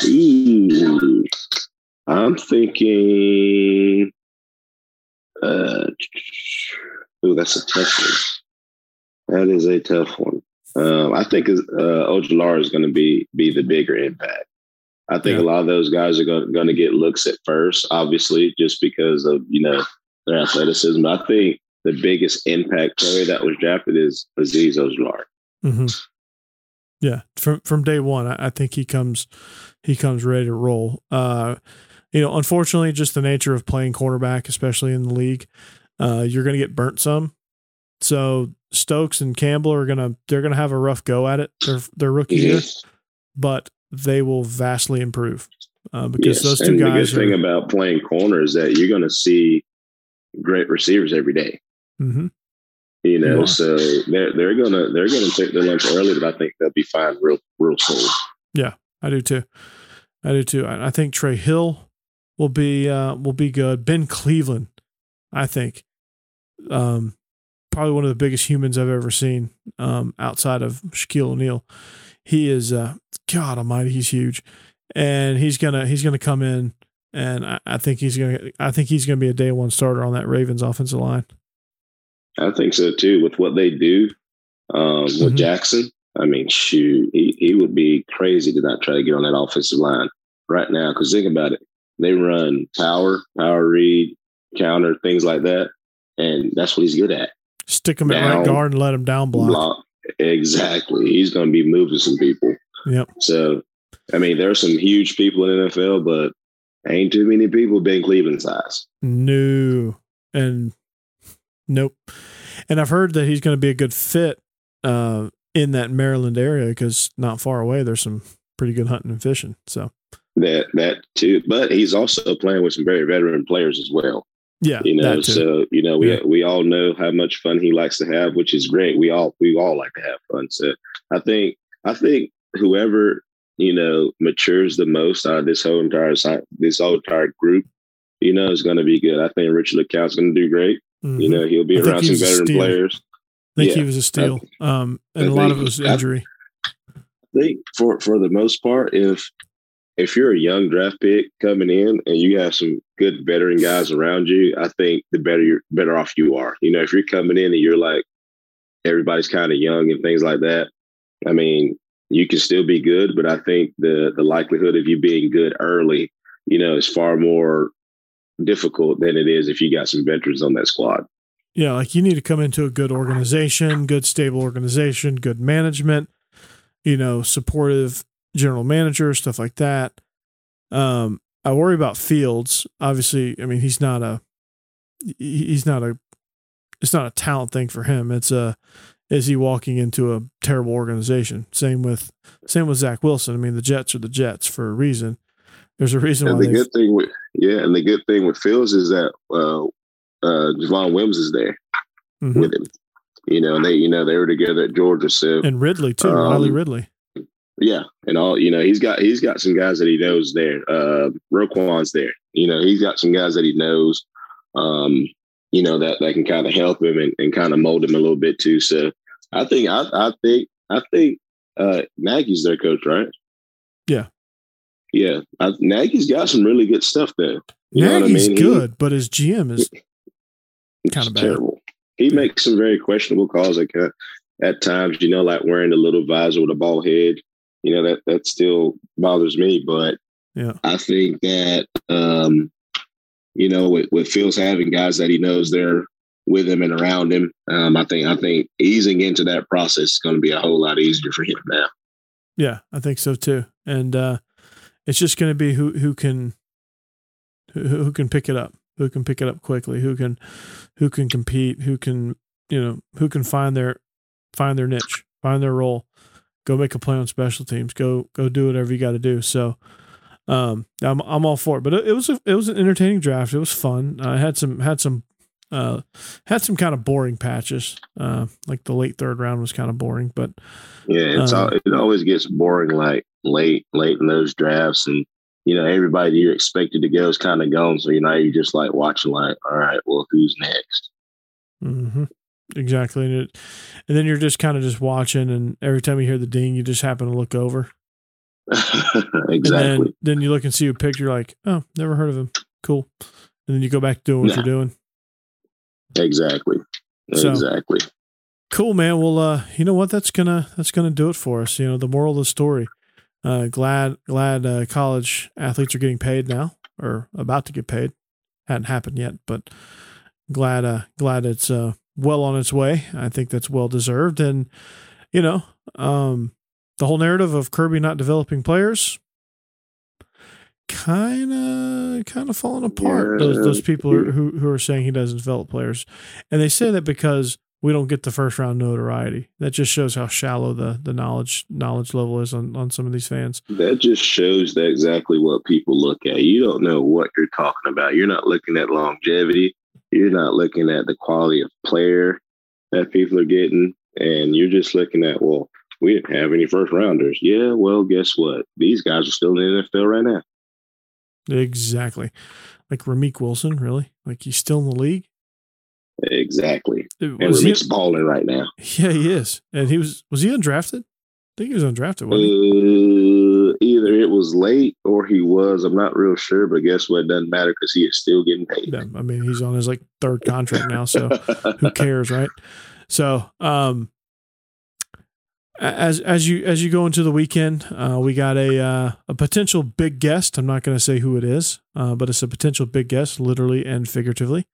[SPEAKER 7] Ooh, I'm thinking. Uh, ooh, that's a tough one. That is a tough one. Um, I think uh, Ojulari is going to be be the bigger impact. I think
[SPEAKER 6] Yeah.
[SPEAKER 7] a lot of those guys are going, to get looks at first, obviously, just because of you know their athleticism. I think the biggest impact player that was drafted is Azeez Ojulari.
[SPEAKER 6] Mm-hmm. Yeah, from from day one, I, I think he comes he comes ready to roll. Uh, you know, unfortunately, just the nature of playing quarterback, especially in the league, uh, you're going to get burnt some. So Stokes and Campbell are gonna they're gonna have a rough go at it their their rookie year, but they will vastly improve uh, because
[SPEAKER 7] Yes,
[SPEAKER 6] those two
[SPEAKER 7] and the
[SPEAKER 6] guys
[SPEAKER 7] good thing
[SPEAKER 6] are.
[SPEAKER 7] about playing corner is that you're going to see great receivers every day.
[SPEAKER 6] Mhm.
[SPEAKER 7] You know,
[SPEAKER 6] are.
[SPEAKER 7] so they're they're gonna they're gonna take their lunch early, but I think they'll be fine real real soon.
[SPEAKER 6] Yeah, I do too. I do too. I, I think Trey Hill will be uh, will be good. Ben Cleveland, I think, um, probably one of the biggest humans I've ever seen um, outside of Shaquille O'Neal. He is uh, God Almighty, he's huge, and he's gonna he's gonna come in, and I, I think he's gonna I think he's gonna be a day one starter on that Ravens offensive line.
[SPEAKER 7] I think so too. With what they do um, with
[SPEAKER 6] Mhm.
[SPEAKER 7] Jackson, I mean, shoot, he, he would be crazy to not try to get on that offensive line right now. Because think about it, they run power, power read, counter, things like that, and that's what he's good at.
[SPEAKER 6] Stick him at right guard and let him down block.
[SPEAKER 7] Block. Exactly. He's going to be moving some people.
[SPEAKER 6] Yep.
[SPEAKER 7] So, I mean, there are some huge people in NFL, but ain't too many people been Cleveland size.
[SPEAKER 6] No. And nope. And I've heard that he's going to be a good fit uh, in that Maryland area because not far away there's some pretty good hunting and fishing. So
[SPEAKER 7] That that too, but he's also playing with some very veteran players as well.
[SPEAKER 6] yeah,
[SPEAKER 7] You know, so you know we
[SPEAKER 6] Yeah.
[SPEAKER 7] we all know how much fun he likes to have, which is great. We all we all like to have fun. So I think I think whoever you know matures the most out of this whole entire this whole entire group, you know, is going to be good. I think Richard LeCounte's going to do great.
[SPEAKER 6] Mhm.
[SPEAKER 7] You know, he'll be
[SPEAKER 6] I
[SPEAKER 7] around some veteran players.
[SPEAKER 6] I think
[SPEAKER 7] yeah,
[SPEAKER 6] he was a steal. Um, and
[SPEAKER 7] I
[SPEAKER 6] a lot
[SPEAKER 7] think-
[SPEAKER 6] of it was injury.
[SPEAKER 7] I think for for the most part, if if you're a young draft pick coming in and you have some good veteran guys around you, I think the better you're better off you are. You know, if you're coming in and you're like everybody's kind of young and things like that, I mean, you can still be good, but I think the the likelihood of you being good early, you know, is far more difficult than it is if you got some veterans on that squad.
[SPEAKER 6] Yeah, like you need to come into a good organization, good stable organization, good management, you know, supportive general manager, stuff like that. Um, I worry about Fields. Obviously, I mean he's not a he's not a it's not a talent thing for him. It's a is he walking into a terrible organization? Same with same with Zach Wilson. I mean the Jets are the Jets for a reason. There's a reason
[SPEAKER 7] And
[SPEAKER 6] why
[SPEAKER 7] the good thing with yeah, and the good thing with Fields is that uh uh Javon Wims is there.
[SPEAKER 6] Mhm.
[SPEAKER 7] with him. You know, and they you know they were together at Georgia, so
[SPEAKER 6] and Ridley too,
[SPEAKER 7] Um,
[SPEAKER 6] Riley Ridley.
[SPEAKER 7] yeah, and all you know he's got he's got some guys that he knows there. Uh, Roquan's there. You know, he's got some guys that he knows. Um, you know that that can kind of help him and, and kind of mold him a little bit too. So I think I I think I think uh Nagy's their coach, right?
[SPEAKER 6] Yeah.
[SPEAKER 7] Yeah, I, Nagy's got some really good stuff there. You what I
[SPEAKER 6] Nagy's
[SPEAKER 7] mean? He-
[SPEAKER 6] good, but his GM is Kinda
[SPEAKER 7] terrible. He makes some very questionable calls like uh, at times, you know, like wearing a little visor with a bald head. You know, that that still bothers me. But
[SPEAKER 6] Yeah.
[SPEAKER 7] I think that um, you know, with, with Fields having guys that he knows they're with him and around him, um, I think I think easing into that process is going to be a whole lot easier for him now.
[SPEAKER 6] Yeah, I think so too. And uh, it's just going to be who who can who, who can pick it up, who can pick it up quickly, who can who can compete, who can you know who can find their find their niche, find their role, go make a play on special teams, go go do whatever you got to do. So. Um, I'm I'm all for it, but it, was a, it was an entertaining draft. It was fun. I had some had some uh had some kind of boring patches. Uh, like the late third round was kind of boring, but
[SPEAKER 7] Yeah, it's
[SPEAKER 6] Um,
[SPEAKER 7] all, it always gets boring like late late in those drafts, and you know everybody you're expected to go is kind of gone. So you know you're just like watching, like, all right, well, who's next?
[SPEAKER 6] hmm Exactly, and it, and then you're just kind of just watching, and every time you hear the ding, you just happen to look over, and
[SPEAKER 7] exactly.
[SPEAKER 6] then then you look and see a picture, like, oh, never heard of him, cool, and then you go back to doing what
[SPEAKER 7] Nah.
[SPEAKER 6] you're doing.
[SPEAKER 7] Exactly.
[SPEAKER 6] So-
[SPEAKER 7] exactly.
[SPEAKER 6] Cool, man. Well, uh, you know what? That's gonna that's gonna do it for us. You know, the moral of the story. Uh, glad glad uh, college athletes are getting paid now, or about to get paid. Hadn't happened yet, but glad uh, glad it's uh, well on its way. I think that's well deserved, and you know, um, the whole narrative of Kirby not developing players, kind of kind of falling apart. Those
[SPEAKER 7] Yeah.
[SPEAKER 6] those people are, who who are saying he doesn't develop players, and they say that because we don't get the first round notoriety. That just shows how shallow the the knowledge knowledge level is on on some of these fans.
[SPEAKER 7] That just shows that exactly what people look at. You don't know what you're talking about. You're not looking at longevity. You're not looking at the quality of player that people are getting, and you're just looking at well, we didn't have any first rounders. Yeah, well, guess what? These guys are still in the NFL right now.
[SPEAKER 6] Exactly. Like Ramik Wilson, really? Like he's still in the league?
[SPEAKER 7] Exactly. And
[SPEAKER 6] Was he-
[SPEAKER 7] Ramik's balling right now.
[SPEAKER 6] yeah, he is. And he was was he undrafted? I think he was undrafted, wasn't he?
[SPEAKER 7] Uh, either it was late or he was. I'm not real sure, but guess what? It doesn't matter because he is still getting paid.
[SPEAKER 6] Yeah, I mean, he's on his like third contract now, so who cares, right? So, um, as as you as you go into the weekend, uh, we got a uh, a potential big guest. I'm not going to say who it is, uh, but it's a potential big guest, literally and figuratively.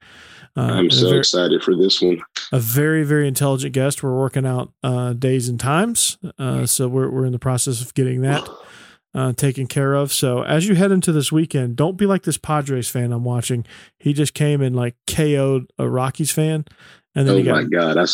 [SPEAKER 6] Uh,
[SPEAKER 7] I'm so
[SPEAKER 6] very-
[SPEAKER 7] excited for this one.
[SPEAKER 6] a very very intelligent guest. We're working out uh, days and times, uh, so we're we're in the process of getting that uh, taken care of. So as you head into this weekend, don't be like this Padres fan I'm watching. He just came and like KO'd a Rockies fan, and then
[SPEAKER 7] Oh
[SPEAKER 6] he got
[SPEAKER 7] my God. I,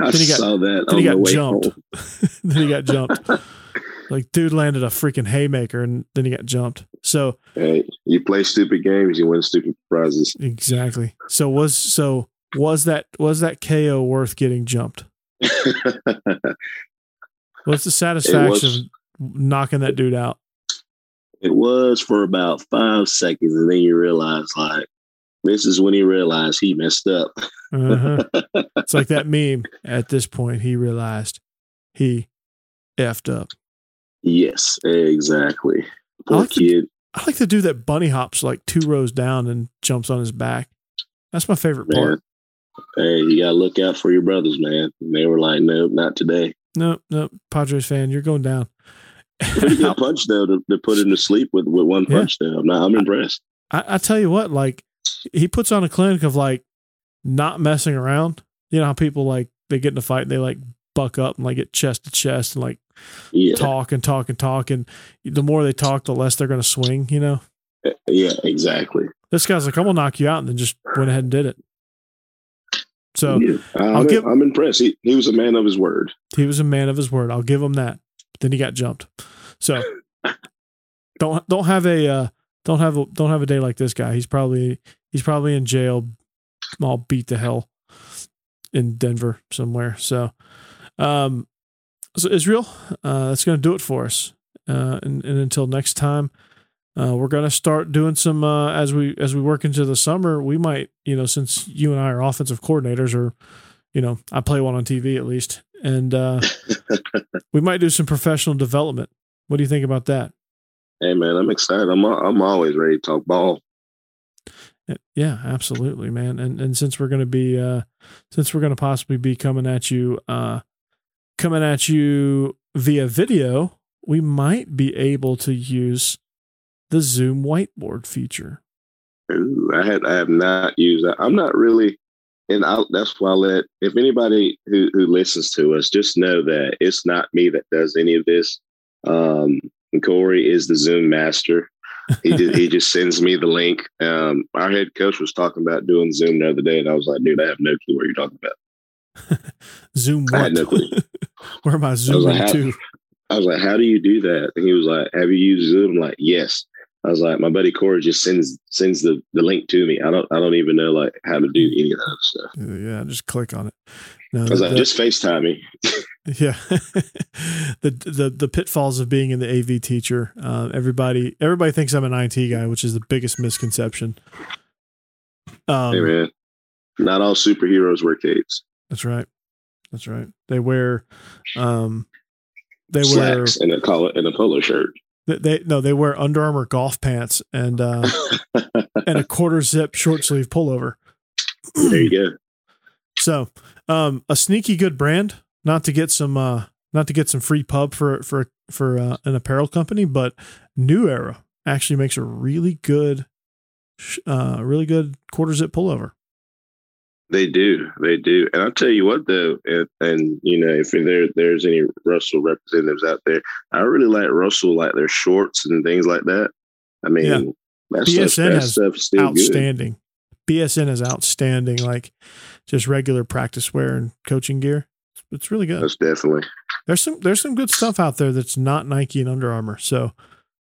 [SPEAKER 7] I
[SPEAKER 6] then he got-
[SPEAKER 7] saw that
[SPEAKER 6] then he
[SPEAKER 7] the
[SPEAKER 6] got
[SPEAKER 7] way
[SPEAKER 6] jumped. then he got jumped. like dude landed a freaking haymaker, and then he got jumped. So
[SPEAKER 7] Hey, you play stupid games, you win stupid prizes.
[SPEAKER 6] exactly. So was so was that was that KO worth getting jumped? What's the satisfaction of knocking that dude out?
[SPEAKER 7] It was for about five seconds, and then you realize, like, this is when he realized he messed up.
[SPEAKER 6] Uh-huh. it's like that meme. At this point, he realized he effed up.
[SPEAKER 7] Yes, exactly.
[SPEAKER 6] I
[SPEAKER 7] Poor
[SPEAKER 6] like the-
[SPEAKER 7] kid.
[SPEAKER 6] I like the dude that bunny hops like two rows down and jumps on his back. That's my favorite part.
[SPEAKER 7] Hey, you gotta look out for your brothers, man. And they were like, nope, not today.
[SPEAKER 6] No, no, Padres fan, you're going down.
[SPEAKER 7] Pretty good punch though to, to put him to sleep with with one
[SPEAKER 6] Yeah.
[SPEAKER 7] punch though. I'm not, I'm impressed.
[SPEAKER 6] I, I tell you what, like he puts on a clinic of like not messing around. You know how people like they get in a fight and they like buck up and like get chest to chest and like
[SPEAKER 7] Yeah,
[SPEAKER 6] talk and talk and talk and the more they talk, the less they're going to swing. You know,
[SPEAKER 7] yeah, exactly.
[SPEAKER 6] this guy's like, I'm gonna knock you out, and then just went ahead and did it. So
[SPEAKER 7] yeah. I'm,
[SPEAKER 6] I'll give-
[SPEAKER 7] I'm impressed. He he was a man of his word.
[SPEAKER 6] he was a man of his word. I'll give him that. Then he got jumped. So don't don't have a uh, don't have a don't have a day like this guy. He's probably he's probably in jail, all beat to hell in Denver somewhere. So, um, so Israel, uh, that's going to do it for us. Uh, and, and until next time, uh, we're going to start doing some uh, as we as we work into the summer. We might, you know, since you and I are offensive coordinators, or you know, I play one on TV at least, and uh, we might do some professional development. What do you think about that?
[SPEAKER 7] Hey man, I'm excited. I'm I'm always ready to talk ball.
[SPEAKER 6] Uh, Yeah, absolutely, man. And and since we're going to be uh since we're going to possibly be coming at you uh coming at you via video, we might be able to use the Zoom whiteboard feature.
[SPEAKER 7] Ooh, I had I have not used that. I'm not really, and I, that's why I let if anybody who who listens to us just know that it's not me that does any of this. Um, Corey is the Zoom master. He just, he just sends me the link. Um, our head coach was talking about doing Zoom the other day, and I was like, dude, I have no clue what you're talking about.
[SPEAKER 6] Zoom
[SPEAKER 7] I
[SPEAKER 6] what?
[SPEAKER 7] had no clue.
[SPEAKER 6] Where am I
[SPEAKER 7] like,
[SPEAKER 6] zooming
[SPEAKER 7] how-
[SPEAKER 6] to?
[SPEAKER 7] I was like, how do you do that? And he was like, have you used Zoom? I'm like, yes. I was like, my buddy Corey just sends sends the, the link to me. I don't I don't even know like how to do any of that stuff.
[SPEAKER 6] Yeah, just click on it. No,
[SPEAKER 7] I was like,
[SPEAKER 6] the-
[SPEAKER 7] just FaceTime me.
[SPEAKER 6] Yeah, the the the pitfalls of being in the AV teacher. Uh, everybody everybody thinks I'm an IT guy, which is the biggest misconception. Um,
[SPEAKER 7] hey man, not all superheroes wear capes.
[SPEAKER 6] That's right. That's right. They wear, um, they wear
[SPEAKER 7] Slacks and a collar and a polo shirt.
[SPEAKER 6] they, they no they wear Under Armour golf pants and uh, and a quarter zip short sleeve pullover.
[SPEAKER 7] there you go.
[SPEAKER 6] So, um, a sneaky good brand, not to get some, uh, not to get some free pub for for for uh, an apparel company, but New Era actually makes a really good, uh, really good quarter zip pullover.
[SPEAKER 7] They do, they do, and I'll tell you what though, and, and you know if there there's any Russell representatives out there, I really like Russell like their shorts and things like that. I mean,
[SPEAKER 6] Yeah.
[SPEAKER 7] that
[SPEAKER 6] BSN
[SPEAKER 7] stuff, that
[SPEAKER 6] has
[SPEAKER 7] still good.
[SPEAKER 6] outstanding. BSN is outstanding. Like just regular practice wear and coaching gear. It's really good.
[SPEAKER 7] That's definitely.
[SPEAKER 6] There's some there's some good stuff out there that's not Nike and Under Armour. So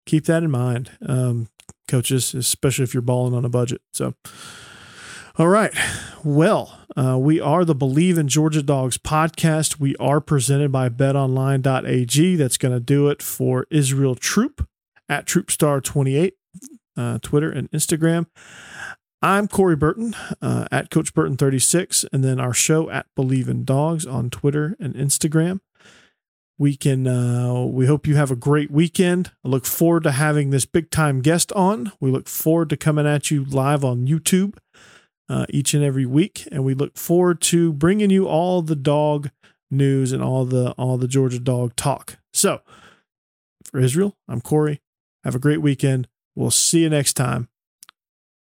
[SPEAKER 6] keep that in mind, um, coaches, especially if you're balling on a budget. So, all right. Well, uh, we are the Believe in Georgia Dogs podcast. We are presented by betonline.ag. That's going to do it for Israel Troupe at Troopstar28, uh, Twitter and Instagram. I'm Corey Burton uh, at Coach Burton36, and then our show at Believe in Dogs on Twitter and Instagram. We can. Uh, we hope you have a great weekend. I look forward to having this big time guest on. We look forward to coming at you live on YouTube uh, each and every week, and we look forward to bringing you all the dog news and all the all the Georgia dog talk. So, for Israel, I'm Corey. Have a great weekend. We'll see you next time.